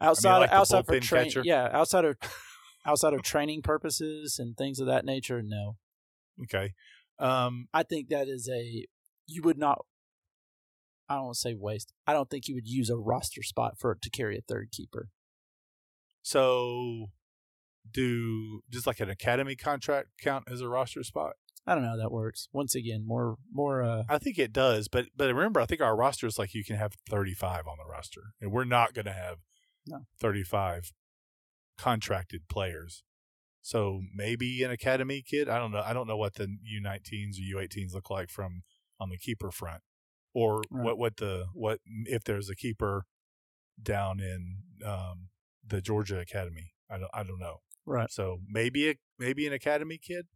Outside, like outside for training, yeah, outside of outside of training purposes and things of that nature, no. Okay. Um, I think that is a you would not. I don't want to say waste. I don't think you would use a roster spot for to carry a third keeper. So, do just like an academy contract count as a roster spot? I don't know how that works. Once again, more more. uh I think it does, but but remember, I think our roster is like you can have thirty five on the roster, and we're not going to have No. thirty five contracted players. So maybe an academy kid. I don't know. I don't know what the U nineteens or U eighteens look like from on the keeper front, or Right. what what the what if there's a keeper down in um, the Georgia Academy. I don't I don't know. Right. So maybe a maybe an academy kid.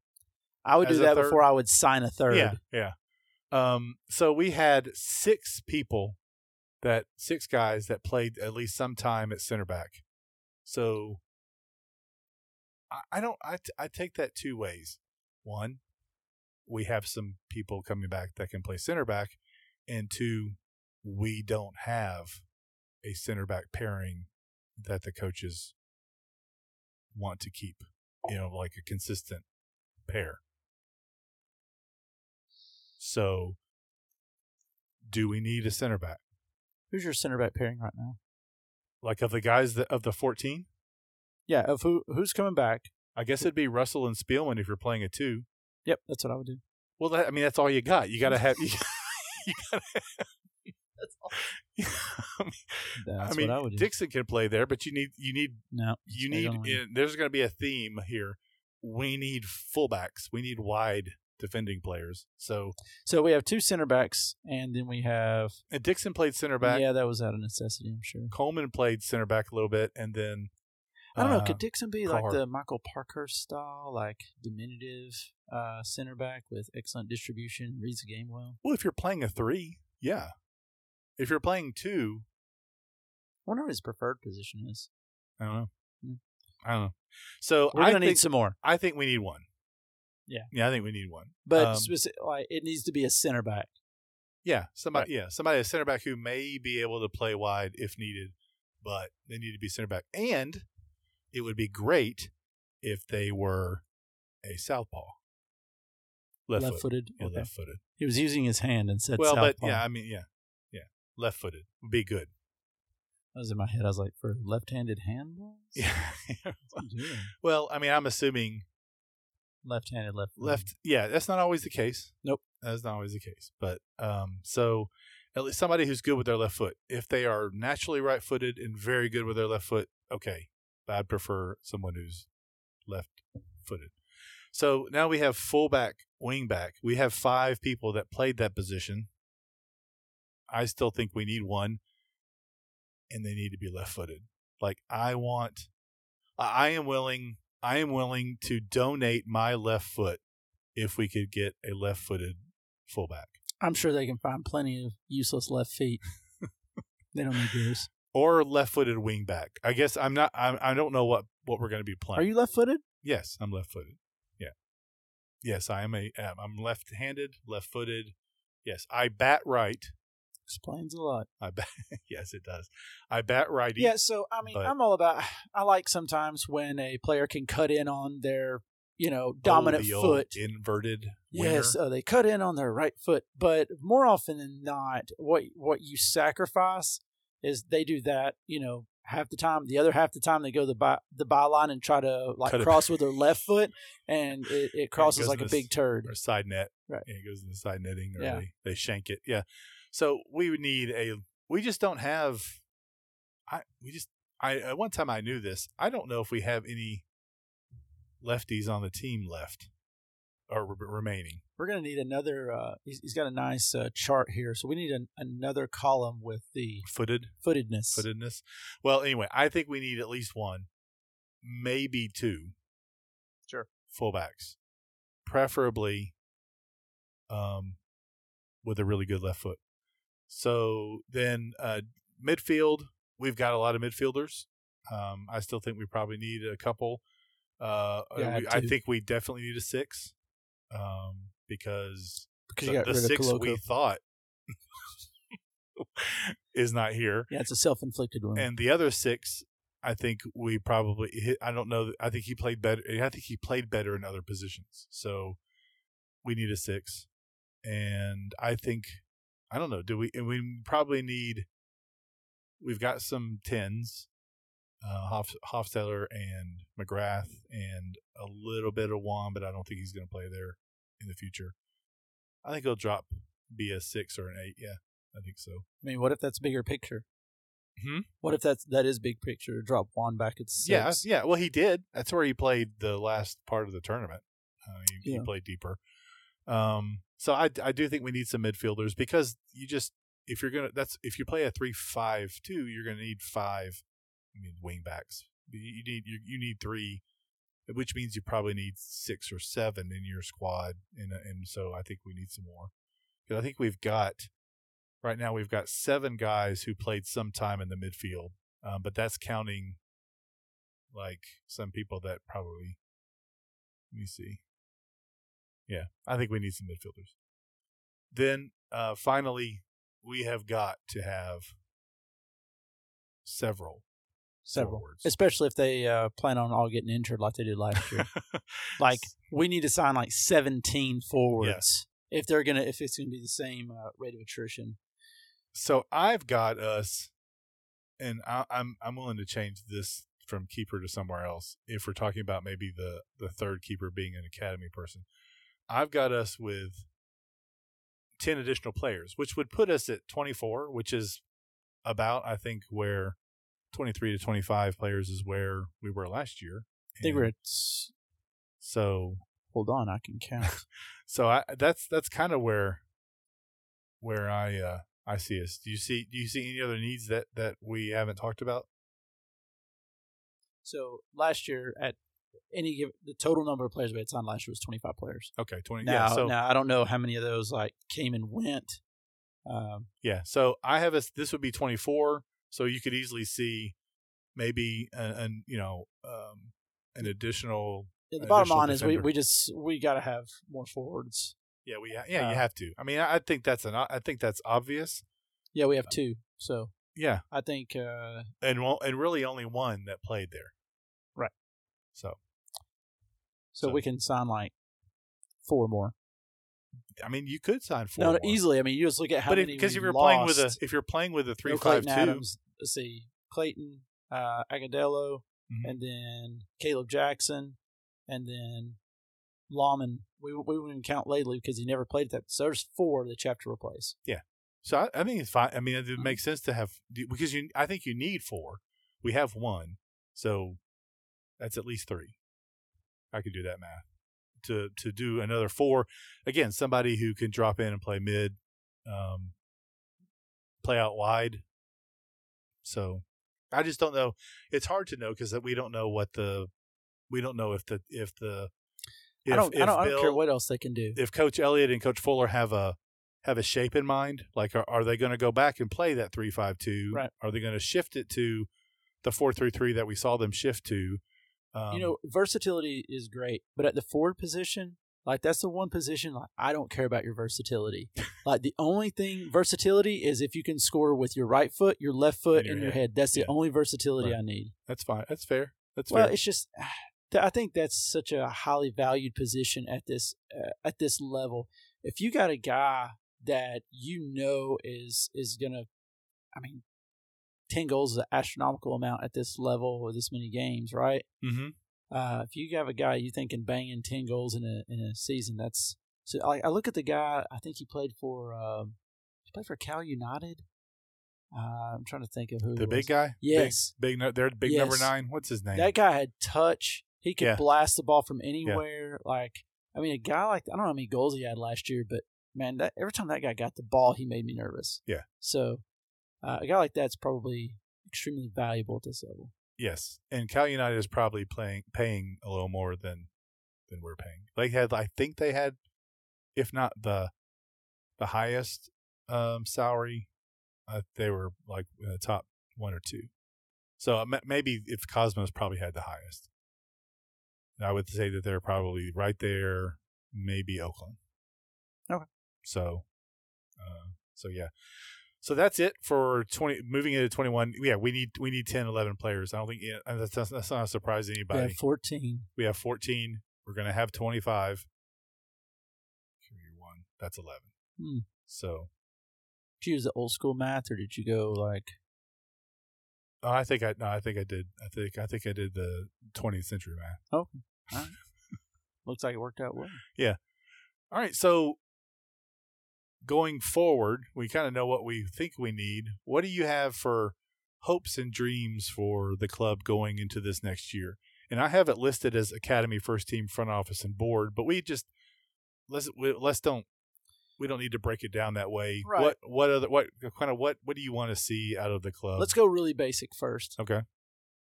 I would do that third? before I would sign a third. Yeah, yeah. Um, so we had six people that six guys that played at least some time at center back. So I, I don't I, t- I take that two ways. One, we have some people coming back that can play center back, and two, we don't have a center back pairing that the coaches want to keep, you know, like a consistent pair. So, do we need a center back? Who's your center back pairing right now? Like of the guys that of the 14? Yeah, of who who's coming back? I guess it'd be Russell and Spielman if you're playing a two. Yep, that's what I would do. Well, that, I mean, that's all you got. You got to have. You, you gotta. I mean, That's I mean what I would do. Dixon can play there, but you need you need no, you need. eh, there's going to be a theme here. We need fullbacks. We need wide defending players. So So we have two center backs, and then we have and Dixon played center back. Yeah, that was out of necessity, I'm sure. Coleman played center back a little bit, and then I don't know. uh, Could Dixon be like the Michael Parkhurst style, like diminutive uh, center back with excellent distribution, reads the game well? well, if you're playing a three, yeah. If you're playing two, I wonder what his preferred position is. I don't know. Hmm. I don't know. So We're I gonna think need some more, I think we need one. Yeah. yeah, I think we need one. but Um, speci- like it needs to be a center back. Yeah, somebody. Yeah, somebody a center back who may be able to play wide if needed, but they need to be center back. And it would be great if they were a southpaw, left, Left foot, footed. yeah, okay. left footed. He was using his hand and said Well, but southpaw. yeah, I mean, yeah, left footed would be good. That was in my head. I was like, for left-handed handballs. Yeah. What's he doing? well, I mean, I'm assuming Left-handed, left. left. Yeah, that's not always the case. Nope. that's not always the case. But um, so at least somebody who's good with their left foot. If they are naturally right-footed and very good with their left foot, okay. But I'd prefer someone who's left-footed. So now we have fullback, wingback. We have five people that played that position. I still think we need one, and they need to be left-footed. Like I want, I am willing. I am willing to donate my left foot if we could get a left-footed fullback I'm sure they can find plenty of useless left feet. they don't need yours. or left-footed wingback. I guess I'm not. I'm, I don't know what what we're going to be playing. Are you left-footed? Yes, I'm left-footed. Yeah. Yes, I am a. I'm left-handed, left-footed. Yes, I bat right. Explains a lot. I bet. yes, it does. I bet righty. Yeah, so I mean, but- I'm all about. I like sometimes when a player can cut in on their, you know, Oh, dominant old foot. inverted. Winger. Yes, uh, they cut in on their right foot, but more often than not, what what you sacrifice is they do that. You know, half the time, the other half the time they go the by the byline and try to like Cut it. cross with their left foot, and it, it crosses goes like a big turd. or side net. Right. And it goes in the side netting or Yeah. they, they shank it. Yeah. So we would need a we just don't have I we just I at one time I knew this. I don't know if we have any lefties on the team left or re- remaining. We're gonna need another. Uh, he's, he's got a nice uh, chart here, so we need an, another column with the Footed footedness. footedness. Well, anyway, I think we need at least one, maybe two. Sure. Fullbacks. Preferably um with a really good left foot. So then uh midfield, we've got a lot of midfielders. Um I still think we probably need a couple. Uh Yeah, we- I think we definitely need a six. Um because because the, the six we thought is not here. Yeah, it's a self-inflicted one. And the other six, I think we probably. hit- I don't know. I think he played better. I think he played better in other positions. So we need a six, and I think I don't know. Do we? And we probably need. We've got some tens, uh, Hof, Hofstetter and McGrath, and a little bit of Juan, but I don't think he's going to play there in the future. I think he'll drop, be a six or an eight. Yeah, I think so. I mean, what if that's bigger picture? Hmm? What if that's that is big picture? Drop Juan back at six. Yeah, yeah. Well, he did. That's where he played the last part of the tournament. Uh, he, he played deeper. Um, so I, I do think we need some midfielders because you just if you're gonna that's if you play a three five two, you're gonna need five. I mean, wing backs. You need you, you need three, which means you probably need six or seven in your squad, and and so I think we need some more because I think we've got right now we've got seven guys who played some time in the midfield, um, but that's counting like some people that probably let me see Yeah, I think we need some midfielders. Then uh, finally, we have got to have several Several, forwards. especially if they uh, plan on all getting injured like they did last year. like we need to sign like 17 forwards if they're gonna if it's gonna be the same uh, rate of attrition. so I've got us, and I, I'm I'm willing to change this from keeper to somewhere else if we're talking about maybe the the third keeper being an academy person. I've got us with ten additional players, which would put us at 24, which is about I think where 23 to 25 players is where we were last year. I think we're at. so Hold on, I can count. so I that's that's kind of where where I uh I see us. Do you see do you see any other needs that that we haven't talked about? so last year at any given the total number of players we had signed last year was 25 players. Okay, 20 Now, yeah, so now I don't know how many of those like came and went. Um, yeah, so I have us this would be 24, so you could easily see maybe an, you know um an additional the bottom Additional line is we, we just we got to have more forwards. yeah, we ha- yeah, Uh, you have to. I mean, I I think that's an I think that's obvious. Yeah, we have two. So Yeah, I think uh, and well, and really only one that played there. So, so, So- we can sign like four more. I mean, you could sign four no, easily. I mean, you just look at how but many. because if you're playing with a lost. if you're playing with a three No five Clayton two, Adams. Let's see, Clayton, uh, Agudelo, Mhm. and then Caleb Jackson, and then Lawman. We we wouldn't count Lately because he never played that. So there's four that you have to replace. Yeah. So I, I think it's fine. I mean, it makes sense to have because you. I think you need four. We have one, so that's at least three. I could do that math. To to do another four, again, somebody who can drop in and play mid, um, play out wide. So, I just don't know. It's hard to know because we don't know what the, we don't know if the if the. If, I don't. I don't, I don't care what else they can do. if Coach Elliott and Coach Fuller have a have a shape in mind, like are, are they going to go back and play that three five two? Right. Are they going to shift it to the four three three that we saw them shift to? Um, you know, versatility is great, but at the forward position, like that's the one position like I don't care about your versatility. like the only thing versatility is if you can score with your right foot, your left foot, And your and your head. head. That's the only versatility Right. I need. that's fine. That's fair. That's Well, fair. it's just I think that's such a highly valued position at this uh, at this level. If you got a guy that you know is is gonna, I mean, ten goals is an astronomical amount at this level with this many games, right? mm-hmm. Uh, if you have a guy you think can bang in ten goals in a in a season, that's so. I, I look at the guy. I think he played for um, he played for Cal United. Uh, I'm trying to think of who The big guy. Yes. Big. big they're big number nine. What's his name? That guy had touch. He could Yeah. blast the ball from anywhere. Like, I mean, a guy like I don't know how many goals he had last year, but man, that every time that guy got the ball, he made me nervous. Yeah. So, uh, a guy like that's probably extremely valuable at this level. yes, and Cal United is probably playing paying a little more than than we're paying. They had, I think they had, if not the the highest um, salary, uh, they were like in the top one or two. So uh, maybe if Cosmos probably had the highest, I would say that they're probably right there. Maybe Oakland. Okay. So, uh, so yeah. So that's it for twenty. Moving into twenty one. Yeah, we need we need 10, 11 players. I don't think yeah, that's that's not a surprise to We anybody. have 14. We have 14. We're going to have 25. Career one. That's 11. Hmm. So Did you use the old school math, or did you go like? oh, I think I no, I think I did. I think I think I did the 20th century math. Oh, all right. looks like it worked out well. Yeah. All right. So going forward, we kind of know what we think we need. What do you have for hopes and dreams for the club going into this next year? And I have it listed as academy, first team, front office, and board. But we just let's we, let's don't we don't need to break it down that way. Right. What what other what kind of what what do you want to see out of the club? Let's go really basic first. okay.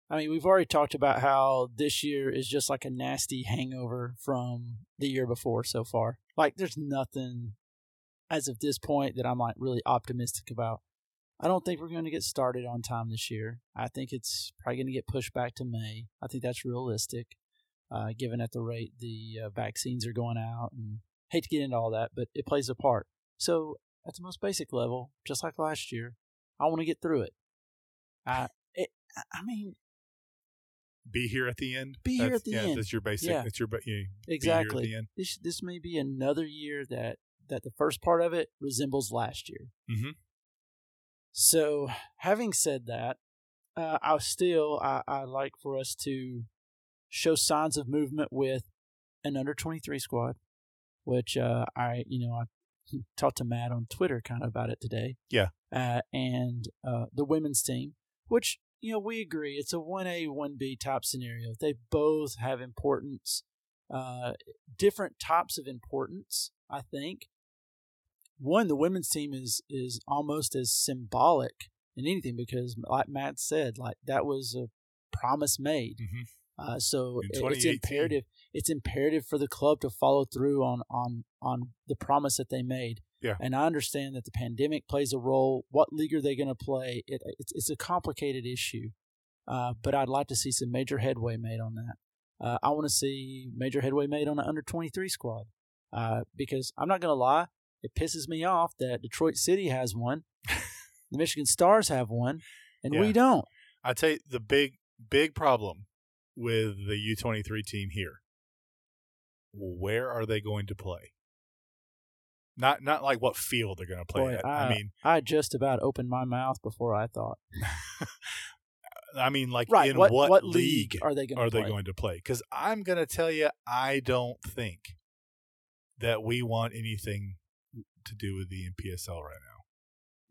I mean, we've already talked about how this year is just like a nasty hangover from the year before so far. Like, there's nothing as of this point that I'm like really optimistic about. I don't think we're going to get started on time this year. I think it's probably going to get pushed back to May. I think that's realistic. uh, given at the rate the uh, vaccines are going out. And hate to get into all that, but it plays a part. So at the most basic level, just like last year, I want to get through it. I, it, I mean, Be here at the end. Be here That's- at the yeah, end. That's your basic. Yeah. That's your. You, exactly. Be here at the end. This this may be another year that that the first part of it resembles last year. Mhm. So, having said that, uh, I still I, I like for us to show signs of movement with an under twenty three squad, which uh, I you know I talked to Matt on Twitter kind of about it today. Yeah. uh, and uh, the women's team, which you know we agree it's a one A one B type scenario. They both have importance, uh, different types of importance. I think one the women's team is is almost as symbolic in anything because like Matt said, like that was a promise made. Mhm. Uh, so it- it's imperative. It's imperative for the club to follow through on on on the promise that they made. Yeah. And I understand that the pandemic plays a role. What league are they going to play? It, it's it's a complicated issue, uh, but I'd like to see some major headway made on that. Uh, I want to see major headway made on an under twenty three squad uh, because I'm not going to lie, it pisses me off that Detroit City has one, the Michigan Stars have one, and we don't. I tell you the big big problem with the U twenty three team here. Where are they going to play? Not not like what field they're going to play Boy, at. I, I mean, I just about opened my mouth before I thought. I mean like Right. in what, what, league, league are they going are play? they going to play? Because I'm going to tell you, I don't think that we want anything to do with the NPSL right now.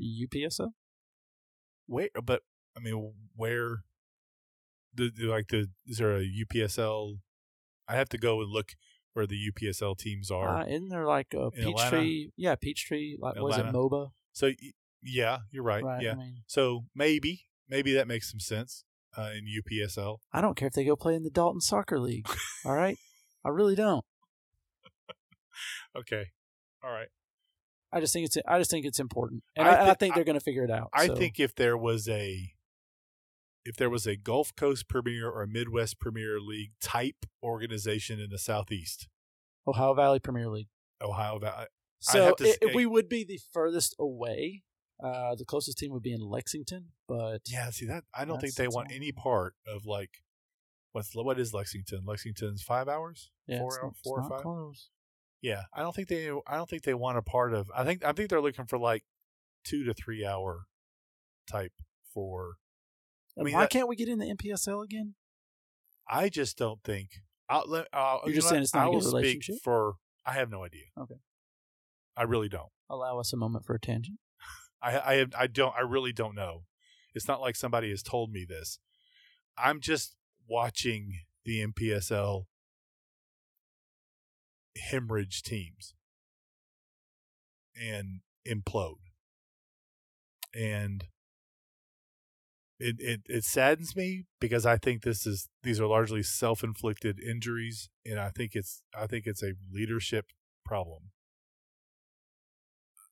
UPSL? Where, but I mean, where? The, the- like the is there a UPSL? I have to go and look where the UPSL teams are. Uh, isn't there like a? Peachtree? Yeah, Peachtree. Like, was it MOBA? so yeah, you're right. Right. Yeah. I mean, So maybe maybe that makes some sense uh, in UPSL. I don't care if they go play in the Dalton Soccer League. all right, I really don't. Okay. All right. I just think it's I just think it's important, and I I, and I thi- think they're going to figure it out. I so. think if there was a if there was a Gulf Coast Premier or a Midwest Premier League type organization in the Southeast, Ohio Valley Premier League. Ohio, Valley. So have to i- say- we would be the furthest away. Uh, the closest team would be in Lexington, but yeah, see that I don't think they want any part of like what's what is Lexington? Lexington's five hours, yeah, four, hour- four or five. close. Yeah, I don't think they I don't think they want a part of. I think I think they're looking for like two to three hour type for. I mean, why that- can't we get in the NPSL again? I just don't think. I'll, let- uh, You're you just saying it's not a I will good relationship? For I have no idea. Okay. I really don't. Allow us a moment for a tangent. I I have, I don't I really don't know. It's not like somebody has told me this. I'm just watching the NPSL hemorrhage teams and implode. And it, it it saddens me because I think this is these are largely self-inflicted injuries and I think it's I think it's a leadership problem.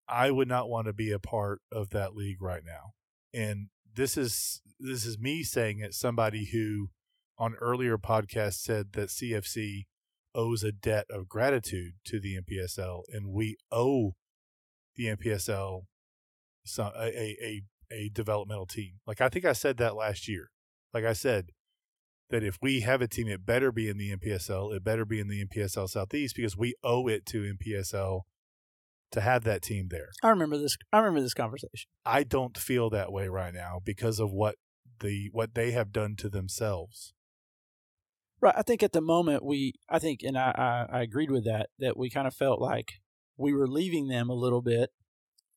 I would not want to be a part of that league right now. And this is this is me saying it somebody who on earlier podcasts said that CFC owes a debt of gratitude to the NPSL and we owe the NPSL some a, a, a, a developmental team. Like I think I said that last year. Like I said that if we have a team it better be in the NPSL, it better be in the NPSL Southeast because we owe it to NPSL to have that team there. I remember this. I remember this conversation. I don't feel that way right now because of what the what they have done to themselves. Right. I think at the moment we, I think, and I, I, I agreed with that. That we kind of felt like we were leaving them a little bit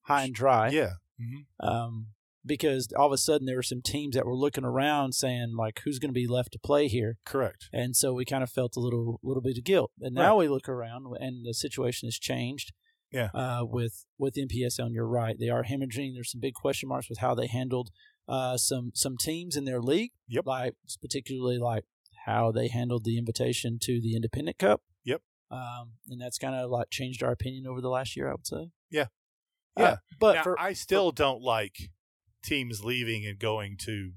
high and dry. Yeah. hmm Um, because all of a sudden there were some teams that were looking around saying like, who's going to be left to play here? Correct. And so we kind of felt a little little bit of guilt. And now we look around and the situation has changed. Yeah. Uh, with with NPSL, and you're right, they are hemorrhaging. There's some big question marks with how they handled uh, some some teams in their league. Yep. Like particularly like how they handled the invitation to the Independent Cup. Yep. Um, and that's kind of like changed our opinion over the last year. I would say. Yeah. Uh, Yeah. but Now, for I still don't like teams leaving and going to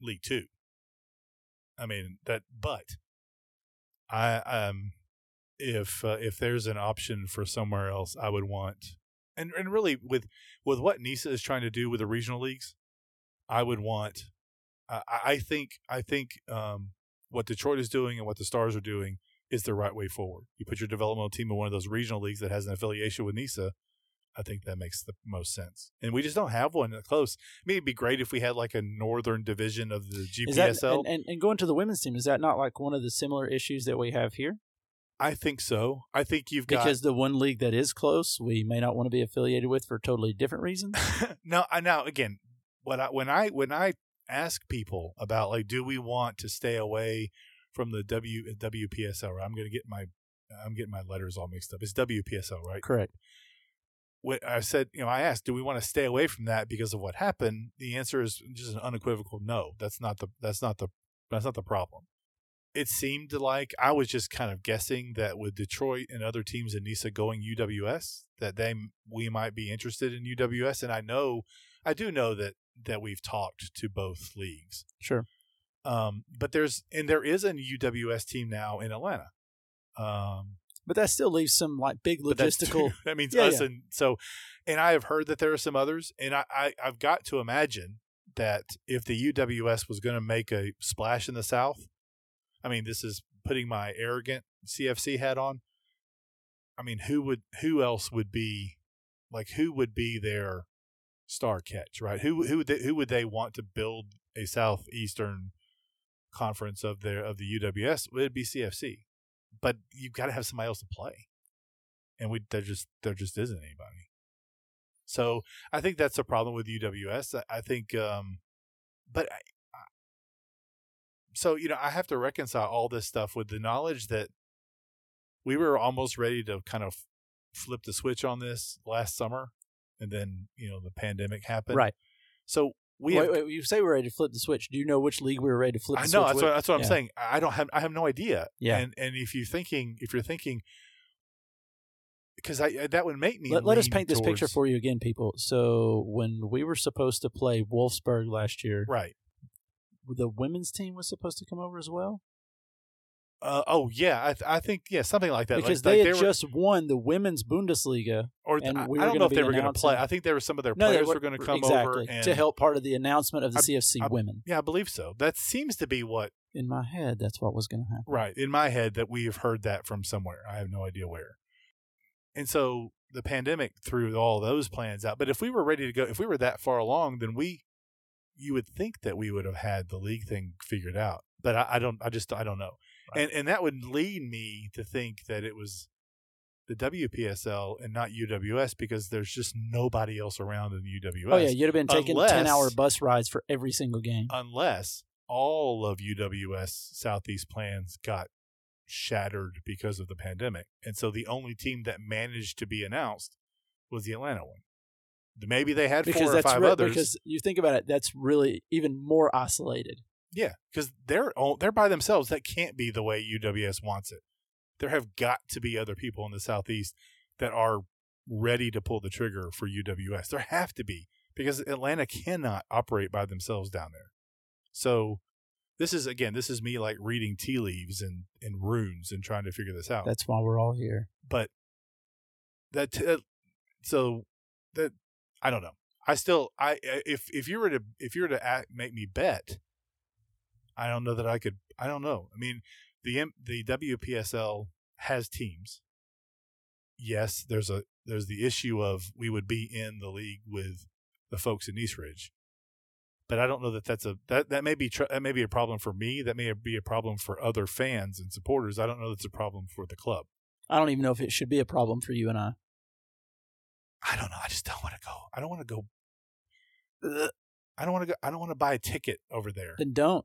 League Two. I mean that, but I um, if uh, if there's an option for somewhere else, I would want, and and really with with what NISA is trying to do with the regional leagues, I would want. I I think I think um, what Detroit is doing and what the Stars are doing is the right way forward. You put your developmental team in one of those regional leagues that has an affiliation with NISA. I think that makes the most sense. And we just don't have one that close. I mean, it'd be great if we had like a northern division of the Is that, and, and, and going to the women's team, is that not like one of the similar issues that we have here? I think so. I think you've got Because the one league that is close, we may not want to be affiliated with for totally different reasons. no, I now again, when I when I when I ask people about like, do we want to stay away from the W WPSL? Right? I'm going to get my I'm getting my letters all mixed up. It's WPSL, right? Correct. When I said, you know, I asked, do we want to stay away from that because of what happened? The answer is just an unequivocal no. That's not the that's not the that's not the problem. It seemed like I was just kind of guessing that with Detroit and other teams in NISA going UWS, that they we might be interested in UWS, and I know, I do know that that we've talked to both leagues. Sure. Um, but there's and there is a UWS team now in Atlanta. Um, But that still leaves some like big logistical. that means Yeah, us yeah. and so and i have heard that there are some others and I, I i've got to imagine that if the uws was going to make a splash in the south i mean this is putting my arrogant cfc hat on i mean who would who else would be like who would be their star catch right? Who who would they, who would they want to build a southeastern conference of their of the uws it'd be cfc but you've got to have somebody else to play. And we there just there just isn't anybody. So I think that's a problem with UWS. I, I think, um, but I, I, so you know I have to reconcile all this stuff with the knowledge that we were almost ready to kind of flip the switch on this last summer, and then you know the pandemic happened. Right. So we wait, have, wait, you say we're ready to flip the switch. Do you know which league we were ready to flip the I know that's what that's what I'm Yeah. saying. I don't have I have no idea. Yeah. And and if you're thinking if you're thinking because I that would make me Let, let us paint this picture for you again, people. So when we were supposed to play Wolfsburg last year, right. the women's team was supposed to come over as well Uh, oh yeah, I, th- I think yeah something like that because like, they like had were, just won the women's Bundesliga. or I, we I don't know if they were going to play. I think there were some of their No, players were were going to come exactly over and to help part of the announcement of the I- CFC I- women. Yeah, I believe so. That seems to be what In my head, that's what was going to happen. right in my head that we have heard that from somewhere. I have no idea where. And so the pandemic threw all those plans out. But if we were ready to go, if we were that far along, then we, you would think that we would have had the league thing figured out. But I, I don't. I just I don't know. And and that would lead me to think that it was the WPSL and not UWS because there's just nobody else around in UWS. Oh yeah, you'd have been taking Unless- ten-hour bus rides for every single game. unless all of UWS Southeast plans got shattered because of the pandemic. And so the only team that managed to be announced was the Atlanta one. Maybe they had because four or five re- others. because you think about it, that's really even more isolated. Yeah, because they're all, they're by themselves. That can't be the way UWS wants it. There have got to be other people in the Southeast that are ready to pull the trigger for UWS. There have to be because Atlanta cannot operate by themselves down there. So this is again, this is me like reading tea leaves and, and runes and trying to figure this out. That's why we're all here. but that t- uh, so that I don't know. I still I if if you were to if you were to act, make me bet, I don't know that I could. I don't know. I mean, the M, the WPSL has teams. Yes, there's a there's the issue of we would be in the league with the folks in East Ridge, but I don't know that that's a that that may be tr- that may be a problem for me. That may be a problem for other fans and supporters. I don't know that's a problem for the club. I don't even know if it should be a problem for you and I. I don't know. I just don't want to go. I don't want to go. Ugh. I don't want to go. I don't want to buy a ticket over there. Then don't.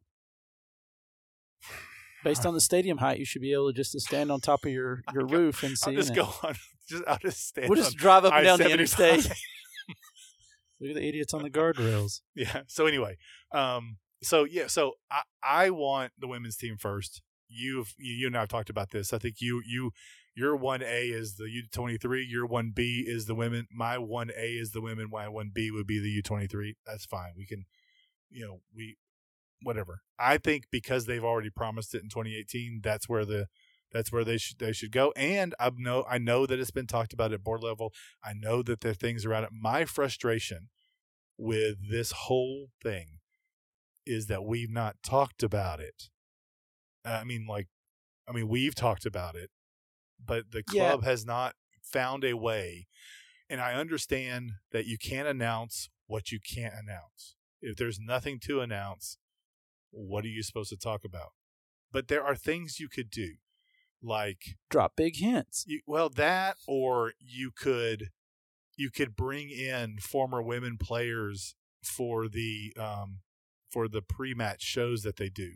Based on the stadium height, you should be able to just to stand on top of your, your roof and see. I'll just it. go on. Just I'll just stand. We'll just drive up and down the I-75. interstate. Look at the idiots on the guardrails. yeah. So anyway, um, so yeah, so I I want the women's team first. You've you, you and I have talked about this. I think you you your one A is the U twenty three. Your one B is the women. My one A is the women. My one B would be the U twenty three. That's fine. We can, you know, we whatever. I think because they've already promised it in twenty eighteen, that's where the That's where they should they should go. And I know I know that it's been talked about at board level. I know that there are things around it. My frustration with this whole thing is that we've not talked about it. Uh, I mean, like, I mean, we've talked about it, but the Yeah. club has not found a way. And I understand that you can't announce what you can't announce. If there's nothing to announce, what are you supposed to talk about? But there are things you could do, like Drop big hints. you, well that or you could you could bring in former women players for the um for the pre-match shows that they do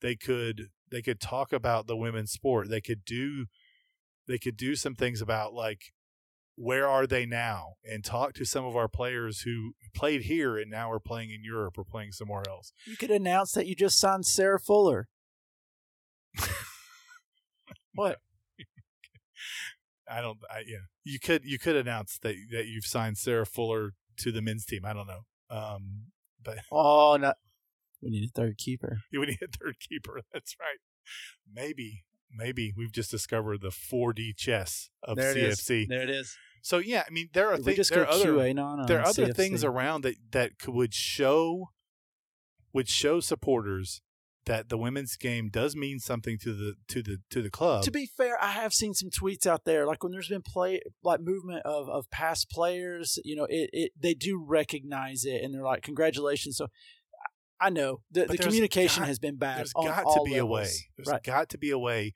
they could they could talk about the women's sport they could do they could do some things about like where are they now and talk to some of our players who played here and now are playing in Europe or playing somewhere else You could announce that you just signed Sarah Fuller. what? I don't. I, yeah, you could you could announce that that you've signed Sarah Fuller to the men's team. I don't know. Um, but Oh, no. We need a third keeper. we need a third keeper. That's right. Maybe maybe we've just discovered the 4D chess of CFC. There it is. So yeah, I mean there are things. There are other there uh, are other CFC. things around that that could, would show would show supporters that the women's game does mean something to the to the to the club. to be fair, I have seen some tweets out there, like when there's been play, like movement of, of past players. You know, it, it they do recognize it, and they're like, "Congratulations!" So I know the, the communication got- has been bad. There's got to be a way. levels. There's right? got to be a way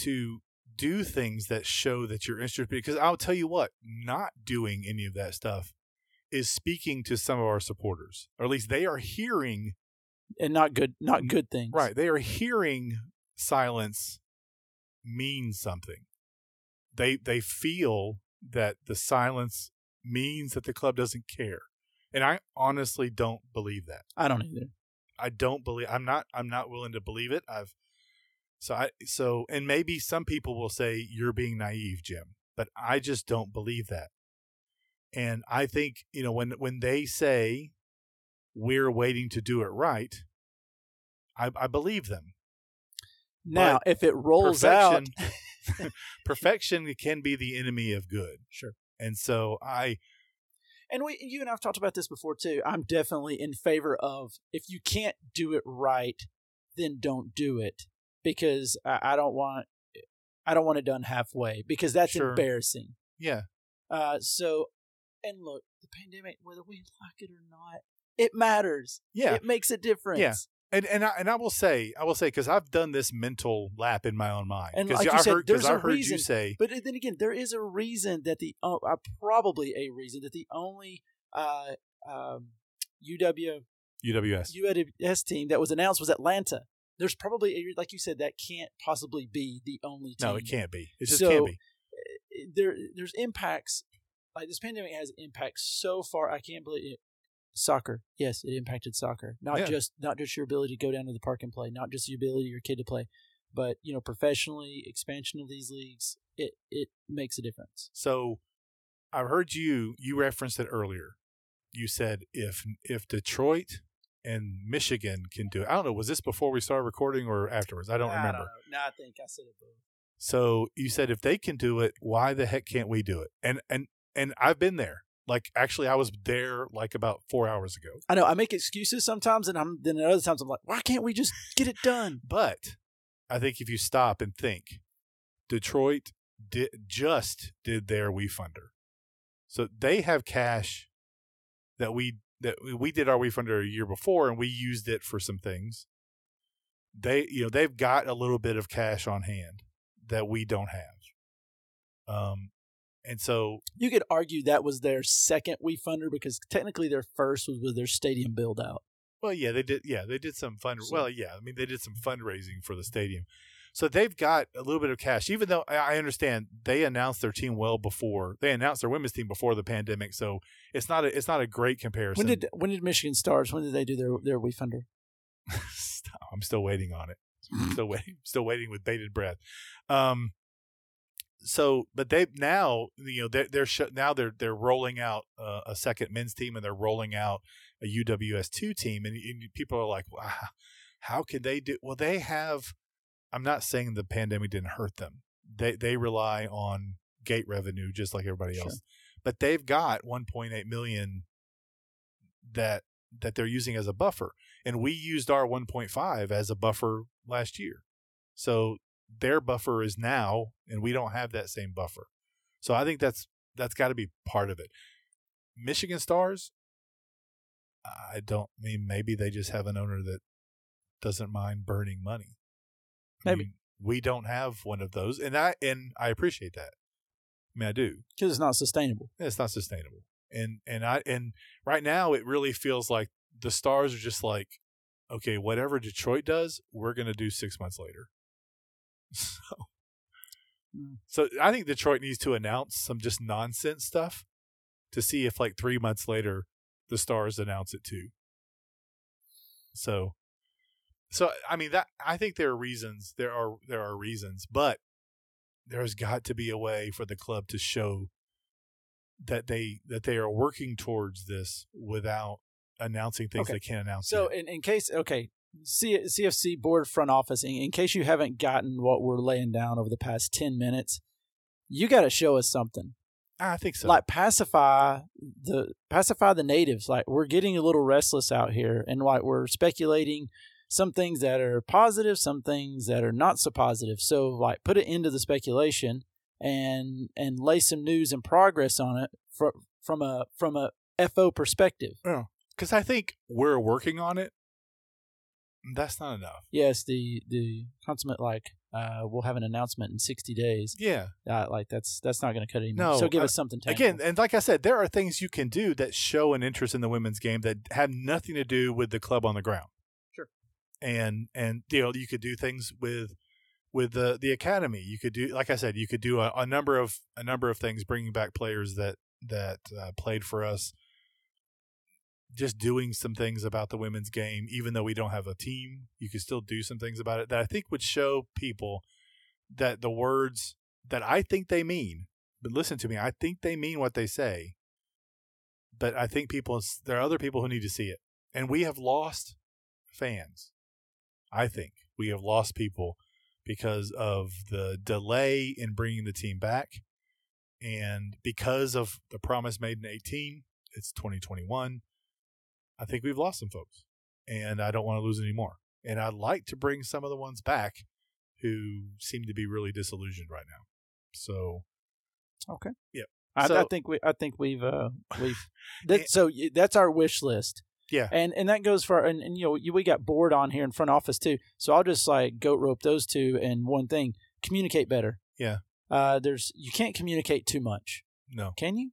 to do things that show that you're interested. Because I'll tell you what, not doing any of that stuff is speaking to some of our supporters, or at least they are hearing. and not good, not good things. Right, they are hearing silence means something. They they feel that the silence means that the club doesn't care, and I honestly don't believe that. I don't either. I don't believe I'm not I'm not willing to believe it. I've so I so and maybe some people will say you're being naive, Jim, but I just don't believe that. And I think, you know, when when they say we're waiting to do it right, I, I believe them. Now, But if it rolls out, Perfection perfection can be the enemy of good. Sure. And so I and we, you and I've talked about this before too. I'm definitely in favor of if you can't do it right, then don't do it because I, I don't want, I don't want it done halfway because that's Sure. embarrassing. yeah, Uh, so, and look, the pandemic, whether we like it or not, it matters. yeah. It makes a difference. And and I, and I will say, I will say, because I've done this mental lap in my own mind. And Because like you I said, heard, there's I a heard you reason- say, But then again, there is a reason that the uh, uh, probably a reason that the only uh, um, UW UWS. UWS team that was announced was Atlanta. There's probably a, like you said that can't possibly be the only team. No, it can't be. It just So- can't be. There, there's impacts. Like this pandemic has impacts so far. I can't believe it. Soccer, yes, it impacted soccer. Not Yeah. just not just your ability to go down to the park and play, not just the ability of your kid to play, but you know, professionally, expansion of these leagues. It it makes a difference. So I've heard you. You referenced it earlier. You said if if Detroit and Michigan can do it. I don't know. Was this before we started recording or afterwards? I don't remember. know. No, I think I said it both. So you said if they can do it, why the heck can't we do it? And and and I've been there. Like actually, I was there like about four hours ago. I know I make excuses sometimes, and I'm then at other times I'm like, why can't we just get it done? But I think if you stop and think, Detroit did, just did their WeFunder, so they have cash that we that we did our WeFunder a year before, and we used it for some things. They, you know, they've got a little bit of cash on hand that we don't have. Um, and so You could argue that was their second WeFunder because technically their first was with their stadium build out. Well, yeah, they did. Yeah, they did some fund. So- well, yeah, I mean, they did some fundraising for the stadium, so they've got a little bit of cash. Even though I understand they announced their team well before they announced their women's team before the pandemic, so it's not a it's not a great comparison. When did when did Michigan Stars? When did they do their their WeFunder? Stop. I'm still waiting on it. still waiting. Still waiting with bated breath. Um. So, but they now you know they're they're sh- now they're they're rolling out uh, a second men's team and they're rolling out a UWS two team and, and people are like, wow, how can they do? Well, they have I'm not saying the pandemic didn't hurt them. They they rely on gate revenue just like everybody Sure. else, but they've got 1.8 million that that they're using as a buffer, and we used our 1.5 as a buffer last year. So their buffer is now, and we don't have that same buffer. So I think that's that's got to be part of it. Michigan Stars, I don't I mean maybe they just have an owner that doesn't mind burning money. I Maybe. mean, we don't have one of those, and I and I appreciate that. I mean, I do. because it's not sustainable. It's not sustainable, and and I and right now it really feels like the Stars are just like, okay, whatever Detroit does, we're gonna do six months later. So, Hmm. so I think Detroit needs to announce some just nonsense stuff to see if like three months later the Stars announce it too. So, so I mean that I think there are reasons. There are there are reasons, but there's got to be a way for the club to show that they that they are working towards this without announcing things Okay. they can't announce. So yet. in, in case okay, C, CFC board front office, in, in case you haven't gotten what we're laying down over the past ten minutes, you got to show us something. I think so. Like pacify the pacify the natives. Like we're getting a little restless out here, and like we're speculating some things that are positive, some things that are not so positive. So like put an end to the speculation and and lay some news and progress on it from from a from a FO perspective. Oh, yeah, because I think we're working on it. That's not enough. Yes, the the consummate like uh, we'll have an announcement in sixty days. Yeah. Uh, like that's that's not going to cut it anymore. No, so give I- us something tangible. Again, and like I said, there are things you can do that show an interest in the women's game that have nothing to do with the club on the ground. Sure. And and you know you could do things with with the the academy. You could do like I said, you could do a, a number of a number of things, bringing back players that that uh, played for us. Just doing some things about the women's game, even though we don't have a team, you could still do some things about it that I think would show people that the words that I think they mean but listen to me. I think they mean what they say. But I think people, there are other people who need to see it. And we have lost fans. I think we have lost people because of the delay in bringing the team back. And because of the promise made in 18, it's 2021. I think we've lost some folks. And I don't want to lose any more. And I'd like to bring some of the ones back who seem to be really disillusioned right now. So, Okay. Yep. I, I think we I think we've uh we've that, And- so that's our wish list. Yeah. and and that goes for and, and you know you- we got board on here in front office too. So I'll just like goat rope those two and one thing: communicate better. Yeah. Uh, there's you can't communicate too much, no. can you?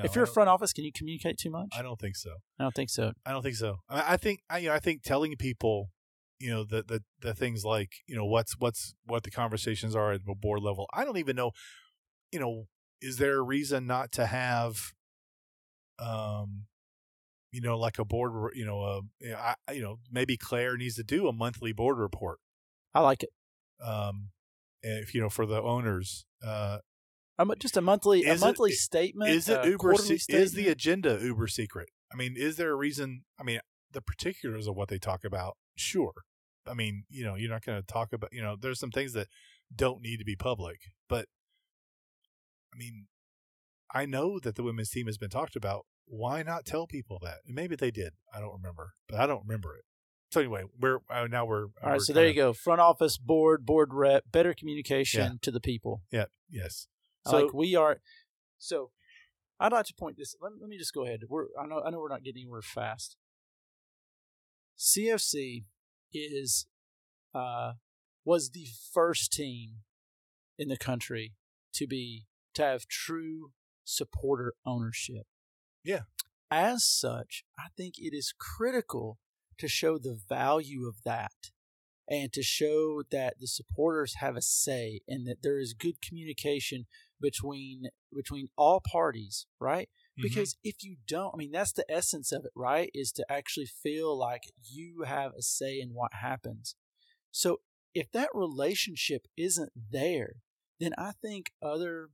No if you're a front office, can you communicate too much? I don't think so. I don't think so. I don't think so. I, I think I, you know I think telling people, you know, the, the the things like you know what's what's what the conversations are at the board level. I don't even know, you know, is there a reason not to have, um, you know, like a board, you know, uh, you know, I, you know, maybe Claire needs to do a monthly board report. I like it. Um, if you know for the owners, uh, I'm just a monthly a Is it- monthly statement. is it uber quarterly se- is the agenda uber secret i mean is there a reason i mean the particulars of what they talk about sure i mean you know you're not going to talk about you know there's some things that don't need to be public but i mean i know that the women's team has been talked about why not tell people that and maybe they did i don't remember but i don't remember it so anyway we're uh, now we're All right, so there you go. Front office, board, board rep, better communication Yeah. to the people. yeah yes So, like we are. So, I'd like to point this. Let, let me just go ahead. We're I know I know we're not getting anywhere fast. CFC is uh was the first team in the country to be to have true supporter ownership. Yeah. As such, I think it is critical to show the value of that and to show that the supporters have a say and that there is good communication between between all parties, right? Mhm. Because if you don't, I mean, that's the essence of it, right? Is to actually feel like you have a say in what happens. So if that relationship isn't there, then I think other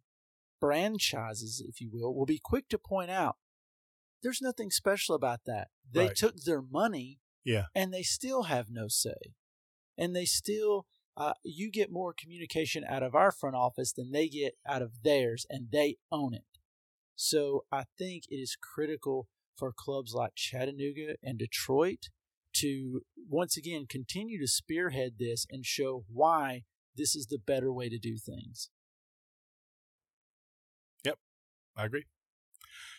franchises, if you will, will be quick to point out there's nothing special about that. They Right. took their money Yeah. and they still have no say. And they still uh, you get more communication out of our front office than they get out of theirs, and they own it. So I think it is critical for clubs like Chattanooga and Detroit to once again continue to spearhead this and show why this is the better way to do things. Yep, I agree.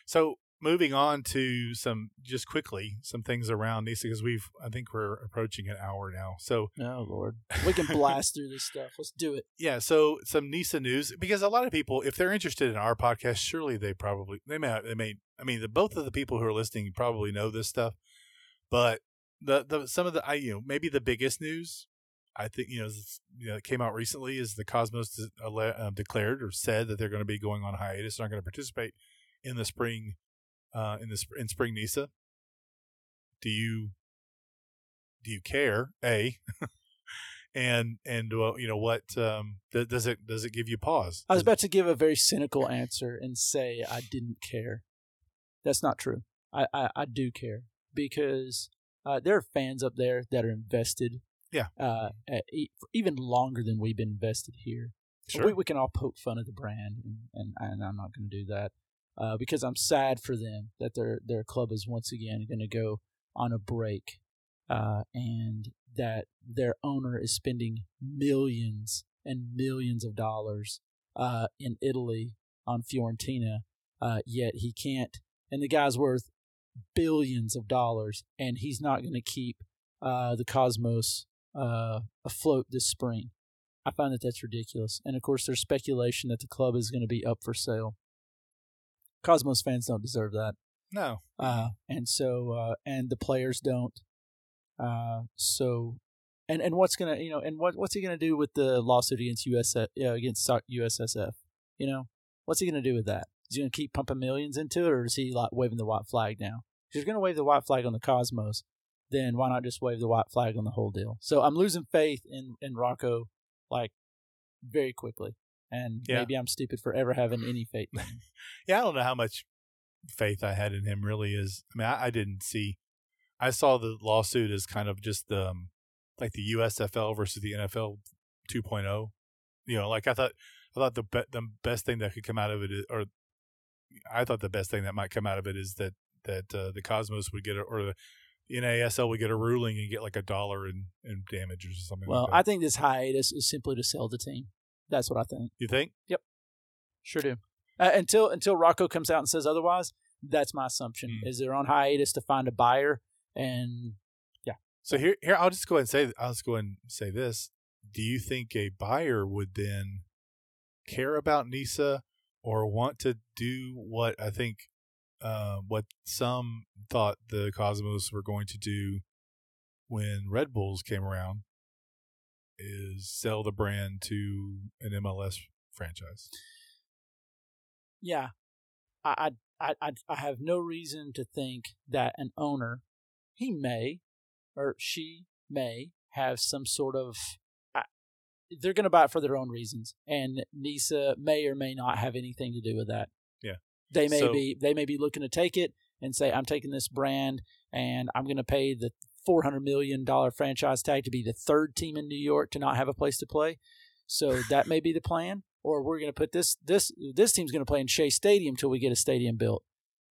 So moving on to some just quickly some things around NISA because we've I think we're approaching an hour now. So oh lord, we can blast through this stuff. Let's do it. Yeah. So some NISA news because a lot of people, if they're interested in our podcast, surely they probably they may they may I mean the both of the people who are listening probably know this stuff, but the the some of the I you know maybe the biggest news I think you know, you know, came out recently is the Cosmos uh, declared or said that they're going to be going on hiatus, aren't going to participate in the spring uh, in the in spring NISA. Do you do you care? A and and well, you know what um, does it does it give you pause? I was about to give a very cynical answer and say I didn't care. That's not true. I I, I do care because uh, there are fans up there that are invested. Yeah. Uh, even longer than we've been invested here. Sure. We, we can all poke fun at the brand, and, and, and I'm not going to do that uh, because I'm sad for them that their their club is once again going to go on a break, uh, and that their owner is spending millions and millions of dollars uh, in Italy on Fiorentina, uh, yet he can't. And the guy's worth billions of dollars, and he's not going to keep uh, the Cosmos uh, afloat this spring. I find that that's ridiculous. And of course, there's speculation that the club is going to be up for sale. Cosmos fans don't deserve that. No. Uh, and so, uh, and the players don't. Uh, so, and and what's gonna, you know, and what what's he gonna do with the lawsuit against US uh, against USSF? You know, what's he gonna do with that? Is he gonna keep pumping millions into it, or is he like waving the white flag now? If you're gonna wave the white flag on the Cosmos, then why not just wave the white flag on the whole deal? So I'm losing faith in in Rocco, like very quickly and yeah. maybe I'm stupid for ever having any faith yeah, I don't know how much faith I had in him. Really, is I mean, I, I didn't see. I saw the lawsuit as kind of just um, like the USFL versus the NFL 2.0. You know, like I thought, I thought the be- the best thing that could come out of it, is, or I thought the best thing that might come out of it is that that uh, the Cosmos would get a, or the NASL would get a ruling and get like a dollar in, in damages or something. Well, like I think this hiatus is simply to sell the team. That's what I think. You think? Yep. Sure do. Uh, until until Rocco comes out and says otherwise, that's my assumption. Mm. Is they're on hiatus to find a buyer, and yeah. So here, here I'll just go ahead and say I'll just go ahead and say this. Do you think a buyer would then care about NISA or want to do what I think uh, what some thought the Cosmos were going to do when Red Bulls came around, is sell the brand to an MLS franchise. Yeah, I I I I have no reason to think that an owner, he may, or she may have some sort of. they're going to buy it for their own reasons, and NISA may or may not have anything to do with that. Yeah, they may so, be they may be looking to take it and say, "I'm taking this brand and I'm going to pay the four hundred million dollar franchise tag to be the third team in New York to not have a place to play. So that may be the plan. Or we're going to put this this this team's going to play in Shea Stadium till we get a stadium built.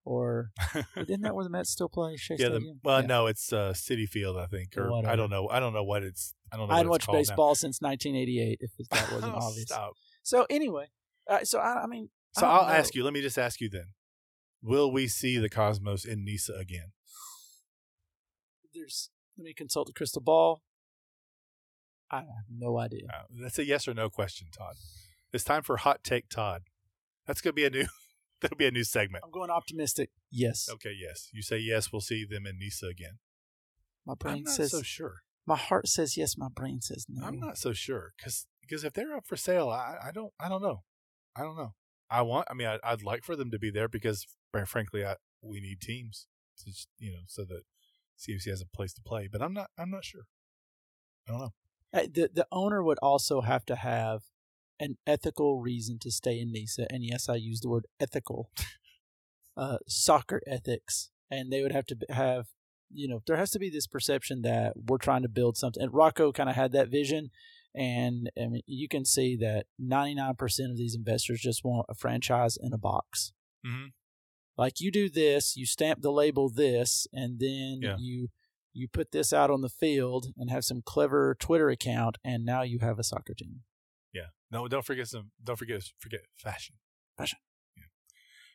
Or isn't that where the Mets still play? Shea yeah, Stadium. The, well, yeah. no, it's uh, Citi Field, I think, or Whatever. I don't know. I don't know what it's. I don't know. I hadn't watched baseball now. since 1988. If that wasn't oh, obvious. Stop. So anyway, uh, so I, I mean, so I'll know. ask you. Let me just ask you then: Will we see the Cosmos in NISA again? There's let me consult the crystal ball. I have no idea. Uh, that's a yes or no question, Todd. It's time for hot take, Todd. That's gonna be a new. that'll be a new segment. I'm going optimistic. Yes. Okay. Yes. You say yes. We'll see them in NISA again. My brain I'm not says so sure. My heart says yes. My brain says no. I'm not so sure because because if they're up for sale, I, I don't I don't know. I don't know. I want. I mean, I, would like for them to be there because, frankly, I, we need teams to you know so that CFC has a place to play, but I'm not. I'm not sure. I don't know. The the owner would also have to have an ethical reason to stay in NISA, and yes, I use the word ethical. uh, soccer ethics, and they would have to have, you know, there has to be this perception that we're trying to build something. And Rocco kind of had that vision, And I mean, you can see that 99% of these investors just want a franchise in a box. Mhm. Like you do this, you stamp the label this, and then Yeah. you you put this out on the field and have some clever Twitter account, and now you have a soccer team. Yeah. No, don't forget some. Don't forget forget fashion. Fashion. Yeah.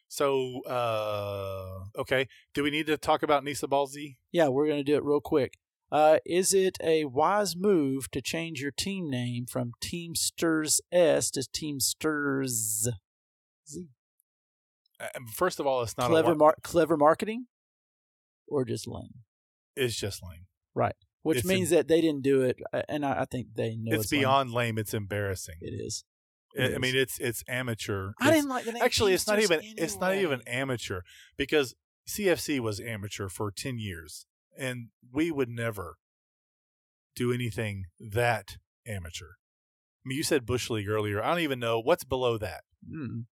So, uh, okay. Do we need to talk about Nisa Balzi? Yeah, we're going to do it real quick. Uh, is it a wise move to change your team name from Teamsters S to Teamsters Z? Uh, First of all, it's not Clever, a. mar- clever marketing, or just lame? it's just lame. Right? Which It's means that they didn't do it, uh, and I, I think they know it's it's, beyond lame. It's embarrassing. It is. I- it I mean, it's it's amateur. I It's- didn't like the name. actually it's not even it's not even amateur because CFC was amateur for 10 years and we would never do anything that amateur. I mean you said Bush League earlier. I don't even know what's below that. Mm.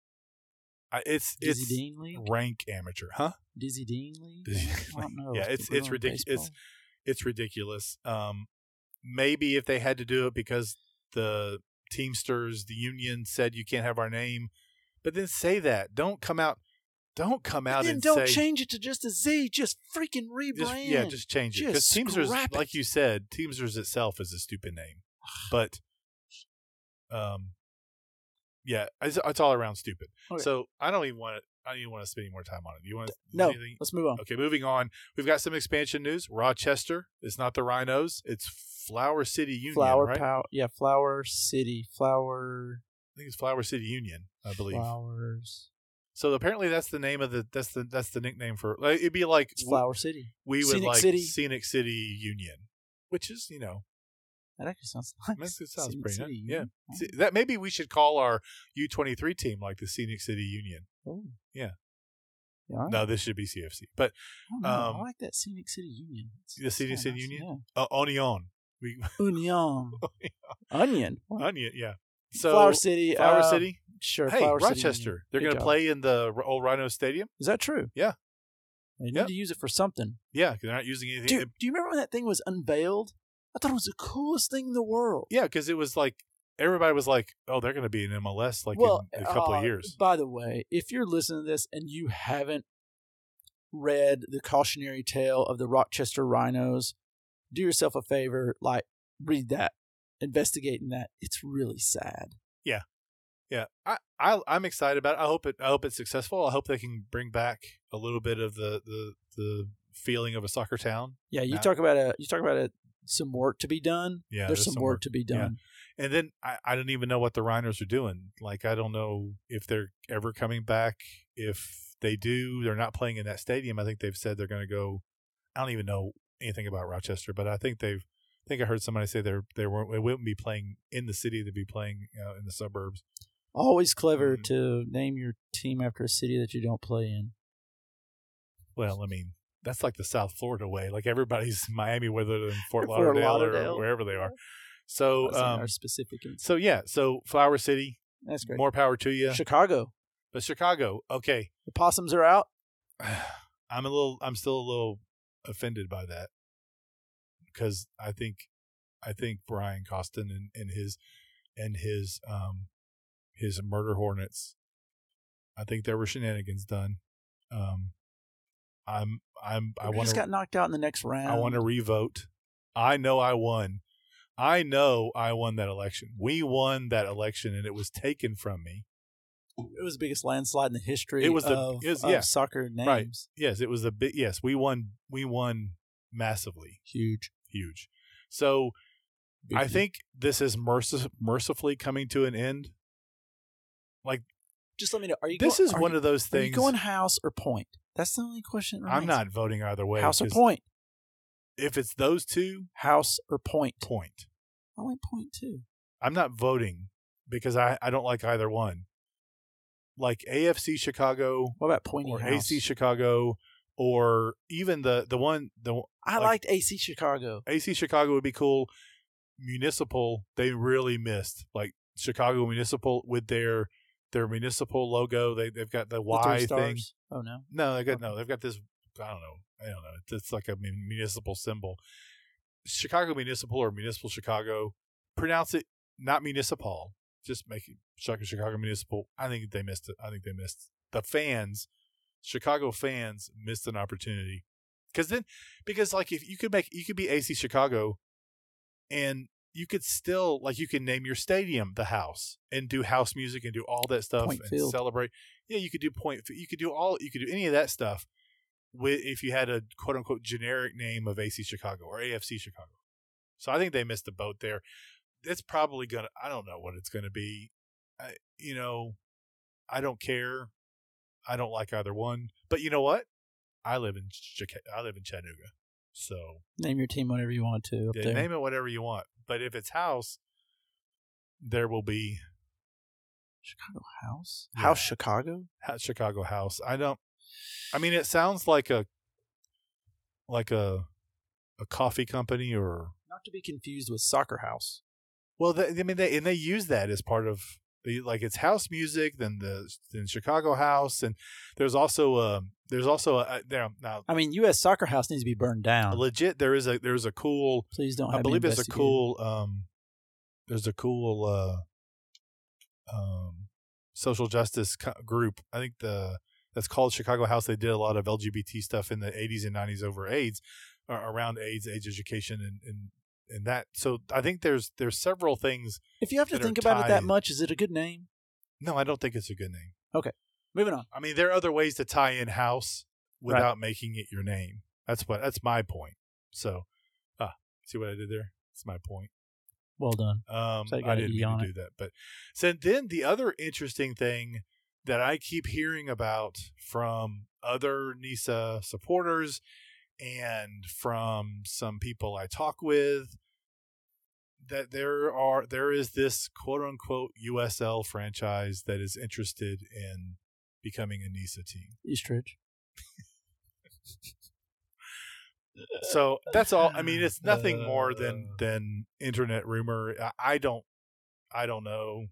I, it's Dizzy it's Dean League. rank amateur, huh? Dizzy Dean League. Dizzy I don't know. Yeah, it's- it's doing ridic- it's- It's ridiculous. Um maybe if they had to do it because the Teamsters, the union said you can't have our name, but then say that. Don't come out don't come out then and don't say change it to just a Z. Just freaking rebrand. Just, yeah, just change it because Teamsters, scrap like you said, Teamsters itself is a stupid name, but um, yeah, it's, it's all around stupid. Okay. So I don't even want to. I don't even want to spend any more time on it. You want to? no. Anything? Let's move on. Okay, moving on. We've got some expansion news. Rochester. It's not the Rhinos. It's Flower City Union. Flower right? Yeah, Flower City. Flower. I think it's Flower City Union. I believe. Flowers. So apparently that's the name of the. That's the that's the nickname for. Like, it'd be like It's Flower City. we would Scenic like City. Scenic City Union, which is you know That actually sounds nice. It sounds Scenic pretty City nice. Yeah. See, that maybe we should call our U twenty three team like the Scenic City Union. Oh. Yeah. Yeah, right. No, this should be CFC. But I um, I like that Scenic City Union. It's- The Scenic City nice, Union? uh, Onion. We Yeah. Union. Onion. What? Onion. Yeah. So Flower City. Flower uh, City. Sure. Hey, Flower Rochester. Union. They're going to play in the old Rhino Stadium. Is that true? Yeah. They need Yeah. to use it for something. Yeah, 'cause they're not using anything. Dude, do you remember when that thing was unveiled? I thought it was the coolest thing in the world. yeah, because it was like everybody was like, "Oh, they're going to be in MLS like well, in a couple uh, of years." By the way, if you're listening to this and you haven't read the cautionary tale of the Rochester Rhinos, do yourself a favor, like read that, investigating that. It's really sad. Yeah, I, I I'm excited about it. I hope it I hope it's successful. I hope they can bring back a little bit of the the, the feeling of a soccer town. Yeah, you talk about a you talk about a, some work to be done. Yeah, there's, some, work, to be Yeah. done. And then I, I don't even know what the Rhinos are doing. Like I don't know if they're ever coming back. If they do, they're not playing in that stadium. I think they've said they're going to go. I don't even know anything about Rochester, but I think they've. I think I heard somebody say they're they weren't they wouldn't be playing in the city. They'd be playing uh, in the suburbs. Always clever Mm. to name your team after a city that you don't play in. Well, I mean that's like the South Florida way. Like everybody's Miami, whether they're in Fort Fort Lauderdale, Lauderdale. or wherever they are. So um, our specific. instance. so yeah, so Flower City, That's great. more power to you. Chicago, But Chicago, okay. the possums are out. I'm a little I'm still a little offended by that because I think I think Brian Costin and, and his and his um his murder hornets I think there were shenanigans done. Um I'm I'm I want just got knocked out in the next round. I want to revote. I know I won. I know I won that election. We won that election and it was taken from me. It was the biggest landslide in the history. It was the- of, it was- yeah. soccer names. Right. Yes, it was a bit yes, we won we won massively. Huge. Huge. So Big I think this is mercif- mercifully coming to an end. Like, just let me know. Are you? This go- is one you, of those Are you things. going house or point? That's the only question. I'm not voting either way. house or point. If it's those two, House or point. point. I went point too. I'm not voting because I, I don't like either one. Like AFC Chicago What about pointy or house? AC Chicago or even the the one the I like- liked AC Chicago. AC Chicago would be cool. Municipal, they really missed. Like Chicago Municipal with their their municipal logo. They they've got the The Y thing. stars. Oh no. No, they got oh. no. They've got this. I don't know. I don't know. It's, it's like a municipal symbol. Chicago Municipal or Municipal Chicago. Pronounce it not municipal, just make it Chicago, Chicago municipal. I think they missed it. I think they missed the fans. Chicago fans missed an opportunity because then because like if you could make you could be AC Chicago, and you could still like you can name your stadium the house and do house music and do all that stuff Point and Field. celebrate. Yeah, you could do point. You could do all. You could do any of that stuff with if you had a quote unquote generic name of AC Chicago or AFC Chicago. So I think they missed the boat there. It's probably gonna. I don't know what it's gonna be. I, you know, I don't care. I don't like either one. But you know what? I live in Chica- I live in Chattanooga, so Name your team whatever you want to yeah, name it whatever you want. But if it's house, there will be Chicago House. Yeah. House Chicago. House Chicago house. I don't. I mean, it sounds like a like a a coffee company or Not to be confused with Soccer House. well, they, I mean, they and they use that as part of the like it's house music. Then the then Chicago house, and there's also um there's also a, there now I mean, U.S. Soccer House needs to be burned down. legit there is a there's a cool Please don't. I believe it's a cool um there's a cool uh um social justice co- group. I think the that's called Chicago House. They did a lot of LGBT stuff in the 80s and 90s over AIDS uh, around AIDS, AIDS education and and and that. So I think there's there's several things. If you have to think about it that much, is it a good name? No, I don't think it's a good name. Okay, moving on. I mean, there are other ways to tie in house without making it your name. That's what that's my point. So, ah, see what I did there? That's my point. Well done. Um, So I I, got an didn't mean to do that, but so then the other interesting thing that I keep hearing about from other NISA supporters and from some people I talk with that there are there is this quote unquote USL franchise that is interested in becoming a NISA team. Eastridge. So that's all. I mean, it's nothing more than Uh. than internet rumor. I, I don't, I don't know,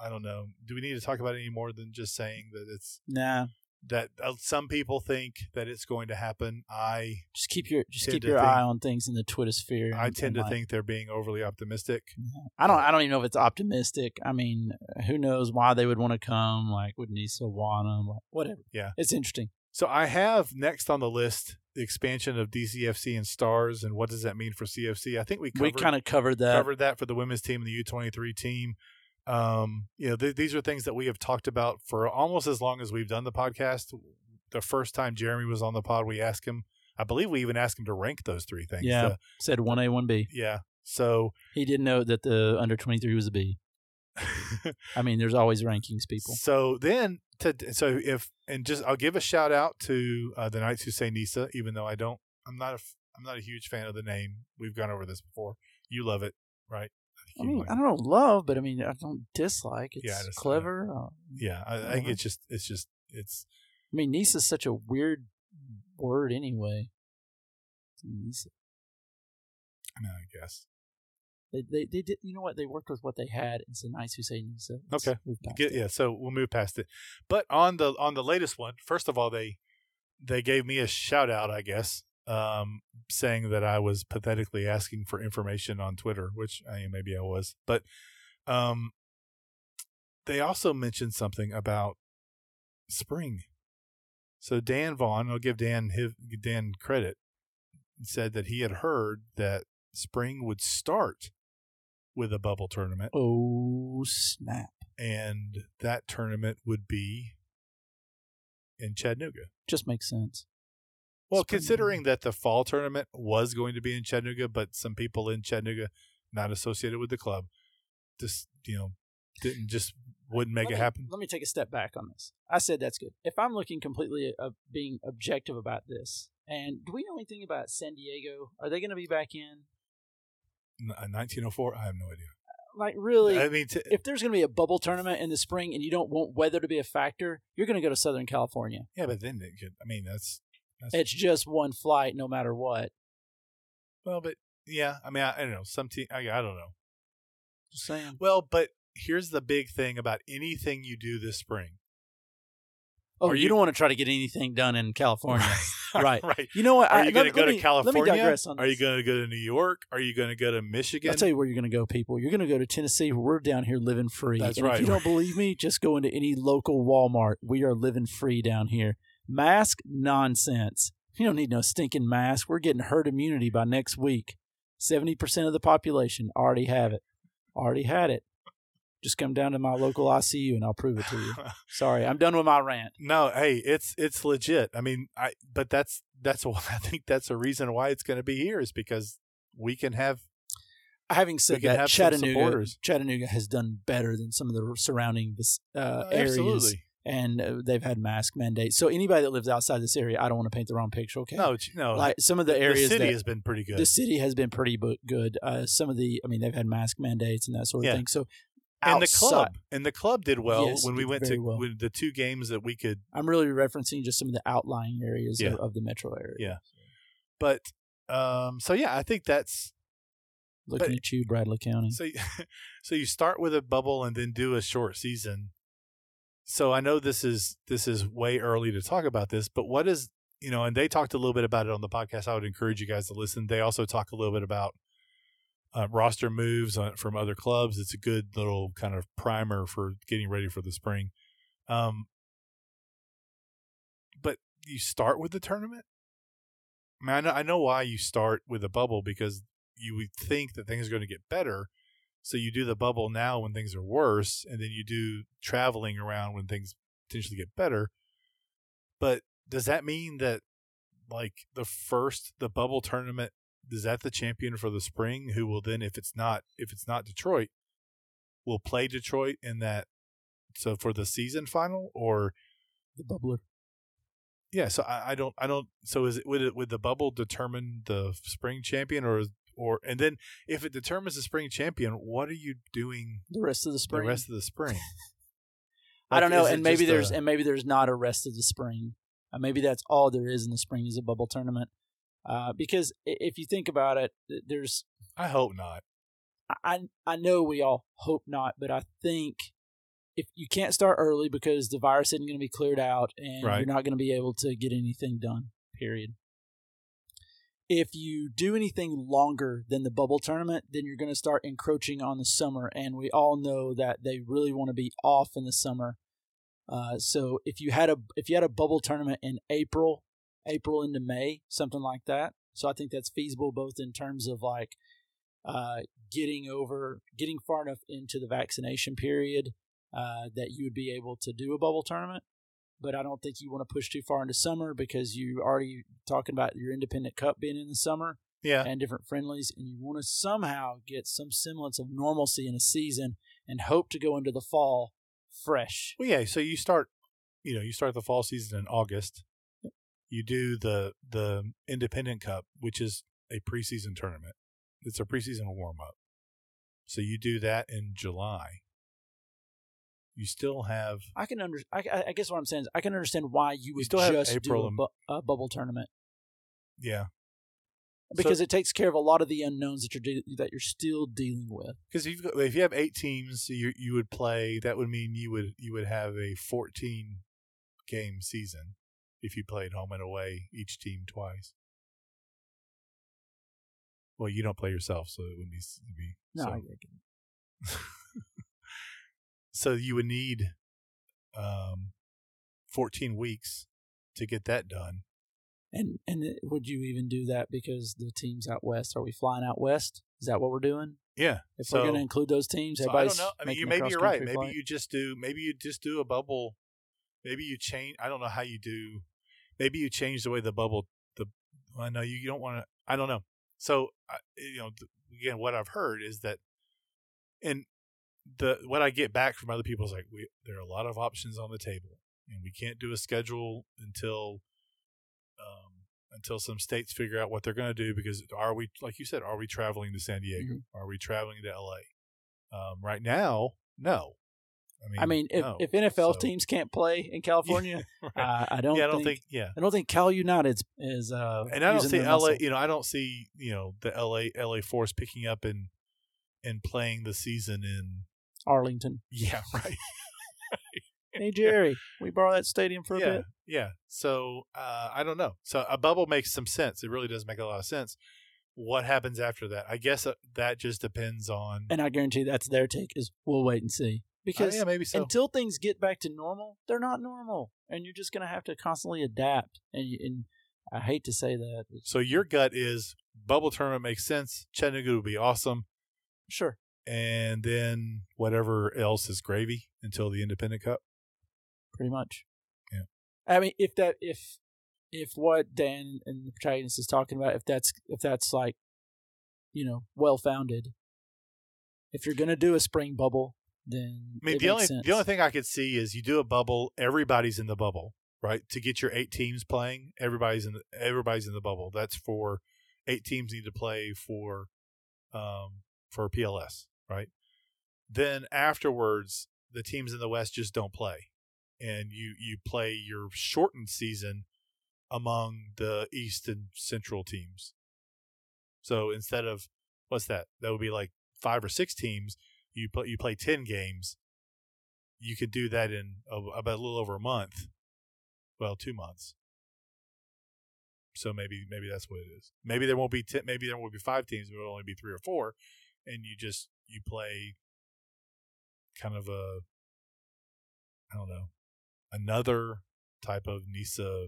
I don't know. Do we need to talk about it any more than just saying that it's Nah. That uh, some people think that it's going to happen? I Just keep your just keep your think- eye on things in the Twitter sphere. I tend to like- think they're being overly optimistic. I don't. I don't even know if it's optimistic. I mean, who knows why they would want to come? Like, would Nisa want them? Like, whatever. Yeah. it's interesting. So I have next on the list the expansion of DCFC and stars, and what does that mean for CFC? I think we we kind of covered that. covered that for the women's team and the U23 team. Um, you know, th- these are things that we have talked about for almost as long as we've done the podcast. The first time Jeremy was on the pod, we asked him. I believe we even asked him to rank those three things. Yeah. The- Said one A, one B. yeah. So, He didn't know that the under twenty three was a B. I mean, there's always rankings, people. so then to so if and just I'll give a shout out to uh, the Knights who say Nisa, even though I don't, I'm not a, I'm not a huge fan of the name. We've gone over this before. You love it, right? I mean, I don't know love, but I mean, I don't dislike. It's Yeah, I clever. Uh, Yeah, I, I think it's just it's just it's I mean, Nisa is such a weird word anyway. Nisa. no, I guess. They, they, they did. You know what? They worked with what they had. It's a nice who say Nisa. Okay. Get, yeah, so we'll move past it. But on the on the latest one, first of all, they they gave me a shout out, I guess, um, saying that I was pathetically asking for information on Twitter, which I mean, maybe I was, but um, they also mentioned something about spring. So Dan Vaughn, I'll give Dan his, Dan credit, said that he had heard that spring would start with a bubble tournament Oh snap! and that tournament would be in Chattanooga. Just makes sense. Well, Spring considering that the fall tournament was going to be in Chattanooga, but some people in Chattanooga not associated with the club just you know didn't just wouldn't make let it me, happen. Let me take a step back on this. I said that's good. If I'm looking completely uh, being objective about this, and do we know anything about San Diego? Are they going to be back in? N- uh, 1904, I have no idea. Like really? I mean, t- if there's going to be a bubble tournament in the spring and you don't want weather to be a factor, you're going to go to Southern California. yeah, but then it could, I mean that's that's It's just one flight, no matter what. well, but yeah, I mean I, I don't know some team. I, I don't know. Just saying. Well, but here's the big thing about anything you do this spring. Oh, you, you- don't want to try to get anything done in California. Right. right. You know what? Are I- you going to go let to California? Let me digress on Are you going to go to New York? Are you going to go to Michigan? I'll tell you where you're going to go, people. You're going to go to Tennessee. where We're down here living free. That's and right. If you don't believe me, just go into any local Walmart. We are living free down here. Mask nonsense. You don't need no stinking mask. We're getting herd immunity by next week. Seventy percent of the population already have it. Already had it. Just come down to my local ICU and I'll prove it to you. Sorry, I'm done with my rant. no, hey, it's it's legit. I mean, I but that's that's I think that's a reason why it's going to be here is because we can have Having said that, Chattanooga. Chattanooga has done better than some of the surrounding uh, uh, areas. And uh, they've had mask mandates. So anybody that lives outside this area, I don't want to paint the wrong picture. Okay, No, no. like some of the areas, the city that has been pretty good. the city has been pretty good. Uh, some of the, I mean, they've had mask mandates and that sort of Yeah. thing. So and the club and the club did well Yes, when we went to well. the two games that we could I'm really referencing just some of the outlying areas Yeah. of, of the metro area. Yeah. but um so yeah i think that's Looking But- at you, Bradley County. so so you start with a bubble and then do a short season so i know this is this is way early to talk about this but what is you know and they talked a little bit about it on the podcast. I would encourage you guys to listen. They also talk a little bit about uh, roster moves on, from other clubs. It's a good little kind of primer for getting ready for the spring. Um but you start with the tournament? I, mean, I know I know why you start with a bubble because you would think that things are going to get better. So you do the bubble now when things are worse, and then you do traveling around when things potentially get better. But does that mean that, like the first the bubble tournament, is that the champion for the spring? Who will then, if it's not if it's not Detroit, will play Detroit in that? So for the season final, or the bubbler. yeah, so I, I don't, I don't. So is it would it would the bubble determine the spring champion, or or and then if it determines the spring champion, what are you doing The rest of the spring. the rest of the spring? I don't know, and maybe there's a- and maybe there's not a rest of the spring. Uh, maybe that's all there is in the spring is a bubble tournament. Uh, because if you think about it, there's I hope not. I I know we all hope not, but I think if you can't start early because the virus isn't going to be cleared out and Right. you're not going to be able to get anything done. Period. If you do anything longer than the bubble tournament, then you're going to start encroaching on the summer, and we all know that they really want to be off in the summer. Uh, so if you had a if you had a bubble tournament in April, April into May, something like that. So I think that's feasible both in terms of like uh, getting over, getting far enough into the vaccination period uh, that you would be able to do a bubble tournament. But I don't think you want to push too far into summer because you already talking about your independent cup being in the summer Yeah, and different friendlies, and you want to somehow get some semblance of normalcy in a season and hope to go into the fall fresh. well, yeah. So you start, you know, you start the fall season in August. You do the the Independent Cup, which is a preseason tournament. It's a preseason warm up. So you do that in July. You still have I can under I, I- guess what I'm saying is I can understand why you would still have just April do a, bu- a bubble tournament yeah. because it takes care of a lot of the unknowns that you're de- that you're still dealing with. Because if, you- if you have eight teams, you you would play. That would mean you would you would have a fourteen game season if you played home and away each team twice. Well, you don't play yourself, so it wouldn't be. be No, so, I get it. so you would need um, fourteen weeks to get that done. And and would you even do that because the teams out west? Are we flying out west? Is that what we're doing? Yeah. If so, we're going to include those teams, so I don't know. I mean, you maybe you're right. Maybe flight? you just do. Maybe you just do a bubble. Maybe you change. I don't know how you do. Maybe you change the way the bubble. The I know you, you don't want to. I don't know. So I- you know, again, what I've heard is that, and the what I get back from other people is like, we there are a lot of options on the table, and we can't do a schedule until, um, until some states figure out what they're going to do. Because are we, like you said, are we traveling to San Diego? Mm-hmm. Are we traveling to L.A.? Um, right now, no. I mean, I mean, if, no. if NFL So- teams can't play in California, right. uh, I don't. yeah, I don't think, think, yeah. I don't think Cal United is. Uh, And I don't see LA. muscle. You know, I don't see you know the LA LA Force picking up and and playing the season in. Arlington. Yeah, right. hey Jerry, we borrow that stadium for a yeah, bit. yeah. So uh, I don't know. So a bubble makes some sense. It really does make a lot of sense. What happens after that? I guess uh, that just depends on. And I guarantee that's their take is we'll wait and see because Uh, yeah, maybe so. until things get back to normal, they're not normal, and you're just gonna have to constantly adapt. And and I hate to say that, so your gut is bubble tournament makes sense. Chattanooga would be awesome, sure, and then whatever else is gravy until the Independent Cup. pretty much. Yeah. I mean, if that if if what Dan and the protagonist is talking about, if that's if that's like, you know, well founded. If you're gonna do a spring bubble, then I mean, the only sense. the only thing I could see is you do a bubble. Everybody's in the bubble, right? To get your eight teams playing, everybody's in the, everybody's in the bubble. That's for eight teams need to play for um, for PLS, right? Then afterwards, the teams in the West just don't play, and you you play your shortened season among the East and Central teams. So instead of what's that? That would be like five or six teams. You play you play 10 games. You could do that in a, about a little over a month. Well two months. So maybe maybe that's what it is. Maybe there won't be 10, maybe there won't be five teams it'll only be three or four. And you just you play kind of a i don't know another type of nisa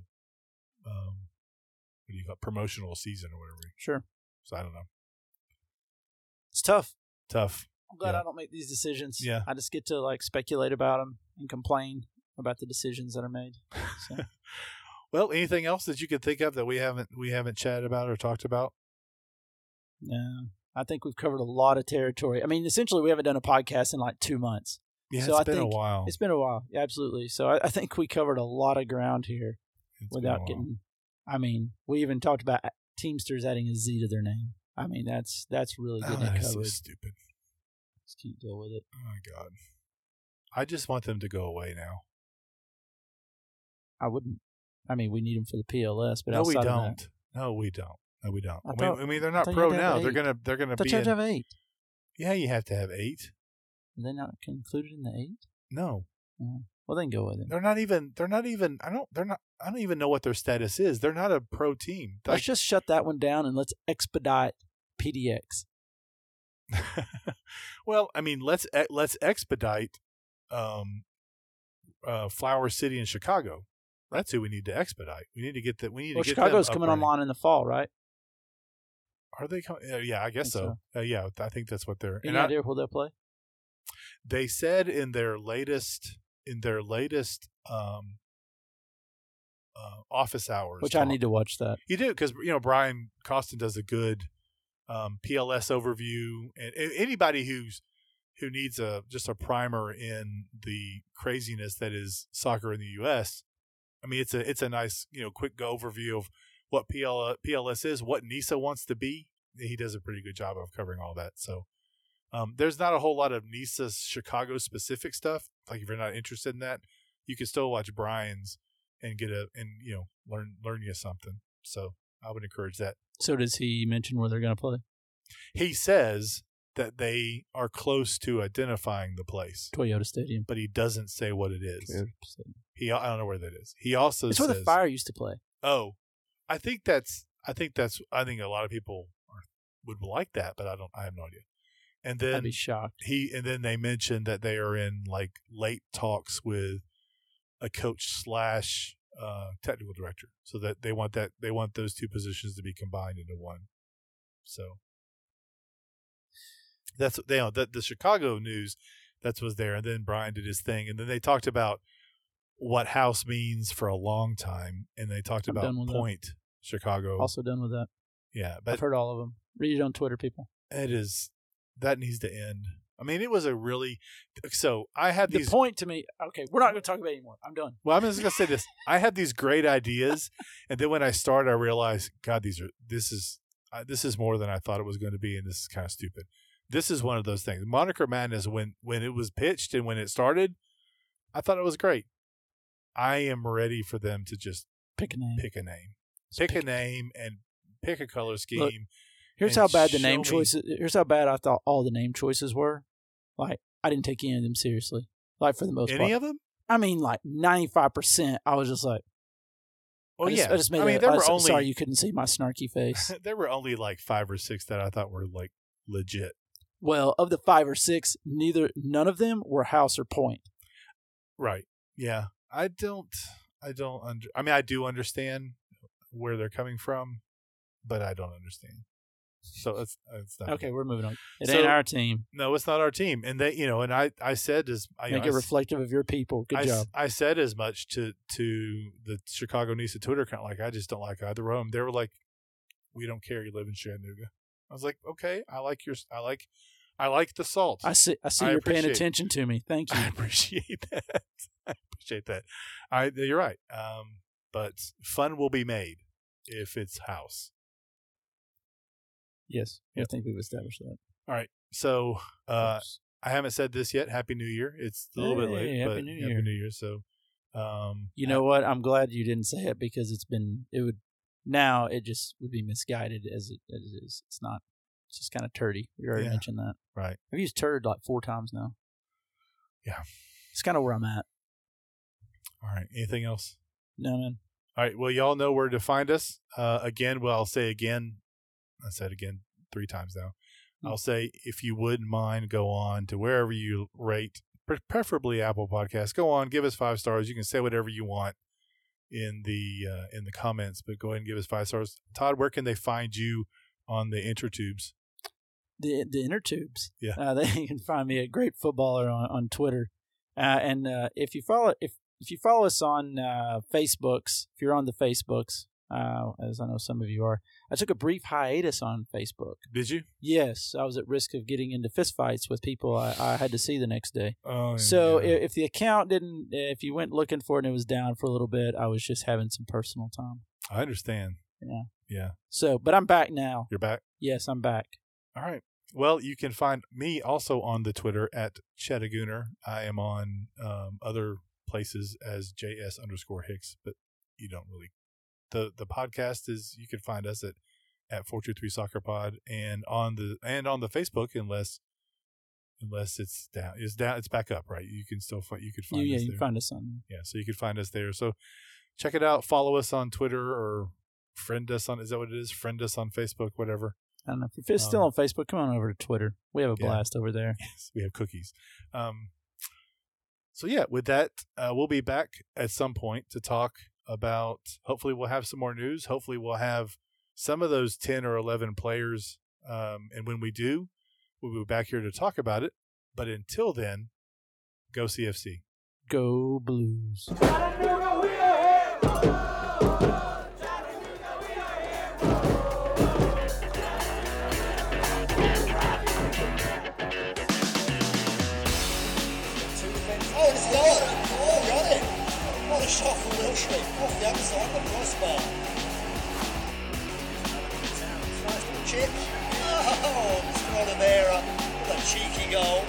um what do you call it, promotional season or whatever sure, so i don't know it's tough. tough I'm glad Yeah. I don't make these decisions. Yeah. I just get to like speculate about them and complain about the decisions that are made. So. Well, anything else that you could think of that we haven't we haven't chatted about or talked about? Yeah, I think we've covered a lot of territory. I mean, essentially, we haven't done a podcast in like two months. Yeah, So it's I been think a while. It's been a while, yeah, absolutely. So I, I think we covered a lot of ground here It's without getting. I mean, we even talked about Teamsters adding a Z to their name. I mean, that's that's really Oh, getting that it ah, is so stupid. Just can't deal with it. Oh my god. I just want them to go away now. I wouldn't. I mean, we need them for the PLS, but no, we outside of that- don't. No, we don't. No, we don't. I I, mean, thought- I mean, they're not pro had to have now. They're gonna they're gonna I thought be. you had to have eight. yeah, you have to have eight. Are they not included in the eight? No, Well, then go with it. they're not even. They're not even. I don't. They're not. I don't even know what their status is. They're not a pro team. Let's just shut that one down and let's expedite PDX. well, I mean, let's e- let's expedite um, uh, Flower City in Chicago. That's who we need to expedite. We need to get that. We need Well, to get Chicago's them coming online in the fall, right? Are they coming? Uh, yeah, I guess Think so. Uh, yeah, I think that's what they're. Any And I, idea who they'll play? they said in their latest in their latest um, uh, office hours, Which I need to watch that. You do because you know Brian Costin does a good um, PLS overview, and a- anybody who's who needs a just a primer in the craziness that is soccer in the U.S. I mean, it's a it's a nice you know quick overview of what PL, PLS is, what NISA wants to be. He does a pretty good job of covering all that. So um, there's not a whole lot of NISA Chicago specific stuff. Like if you're not interested in that, you can still watch Brian's and get a and you know learn learn you something. So I would encourage that. So does he mention where they're going to play? He says that they are close to identifying the place, Toyota Stadium. but he doesn't say what it is. He I don't know where that is. He also It's says where the Fire used to play. Oh, I think that's I think that's I think a lot of people are, would like that, but I don't I have no idea. And I'd then be shocked. he and then they mentioned that they are in like late talks with a coach slash uh, technical director, so that they want that they want those two positions to be combined into one. So that's they know that the Chicago news that's was there, and then Brian did his thing, and then they talked about what house means for a long time, and they talked I'm about with that. point Chicago. Also done with that. yeah, I've but heard all of them. Read it on Twitter, people. it is that needs to end. I mean, it was a really so I had The these point to me. Okay, we're not going to talk about it anymore. I'm done. Well, I'm just gonna say this. I had these great ideas, and then when I started, I realized, God, these are this is uh, this is more than I thought it was going to be, and this is kind of stupid. This is one of those things. Moniker Madness, when when it was pitched and when it started, I thought it was great. I am ready for them to just Pick a name. pick a name, Just pick a name, and pick a color scheme. Here's how bad the name me- choices. Here's how bad I thought all the name choices were. Like I didn't take any of them seriously. Like for the most part. Any part, of them? I mean, like ninety five percent. I was just like, oh I just, yeah. I just made. I mean, a- there I were only sorry you couldn't see my snarky face. there were only like five or six that I thought were like legit. well, of the five or six, neither none of them were house or point. Right. Yeah. I don't. I don't. Under, I mean, I do understand where they're coming from, but I don't understand. So it's it's not Okay, we're moving on. It So- ain't our team. No, it's not our team, and they, you know, and I, I said as I, Make know, it I reflective of your people. Good I, job. I said as much to to the Chicago Nisa Twitter account. Like, I just don't like either of them. They were like, "We don't care. You live in Chattanooga." I was like, "Okay, I like your, I like, I like the salt. I see. I see I you're paying attention to me. Thank you. I appreciate that. I appreciate that. I, you're right. Um, but fun will be made if it's house. yes, I think we've established that. All right. So uh, I haven't said this yet. Happy New Year. It's a little bit late, Happy but New Year. Happy New Year. So, um, you know what? I'm glad you didn't say it because it's been. It would now. It just would be misguided as it, as it is. It's not. It's just kind of turdy. We already Yeah. mentioned that. Right. I've used turd like four times now. Yeah. It's kind of where I'm at. All right. Anything else? No, man. All right. Well, y'all know where to find us. Uh, again, well, I'll say again. I said again three times now. Hmm. I'll say if you wouldn't mind, go on to wherever you rate, preferably Apple Podcasts. Go on, give us five stars. You can say whatever you want in the uh, in the comments, but go ahead and give us five stars. Todd, where can they find you on the intertubes? the the inner tubes. Yeah. uh, they can find me at Great Footballer on, on Twitter, uh, and uh, if you follow if if you follow us on uh, Facebooks, if you're on the Facebooks, uh, as I know some of you are, I took a brief hiatus on Facebook. Did you? Yes, I was at risk of getting into fistfights with people I, I had to see the next day. Oh, So yeah. if the account didn't, if you went looking for it and it was down for a little bit, I was just having some personal time. I understand. Yeah. Yeah. So, but I'm back now. You're back. Yes, I'm back. All right. Well, you can find me also on the Twitter at Chattagooner. I am on um, other places as JS underscore Hicks, but you don't really. The the podcast is you can find us at at four two three soccer pod and on the and on the Facebook unless unless it's down it's down it's back up right you can still find you could find yeah, us you there can find us on. yeah so you can find us there so check it out follow us on Twitter or friend us on is that what it is friend us on Facebook whatever I don't know if you're still Um, on Facebook. Come on over to Twitter. We have a yeah. blast over there. Yes, we have cookies. Um, so yeah, with that, uh, we'll be back at some point to talk about. Hopefully, we'll have some more news. Hopefully, we'll have some of those ten or eleven players. Um, and when we do, we'll be back here to talk about it. But until then, go CFC. Go Blues. What a shot from Wilshere. Off the outside, the crossbar. Nice little chip. Oh, Mr. Oliveira. What a cheeky goal.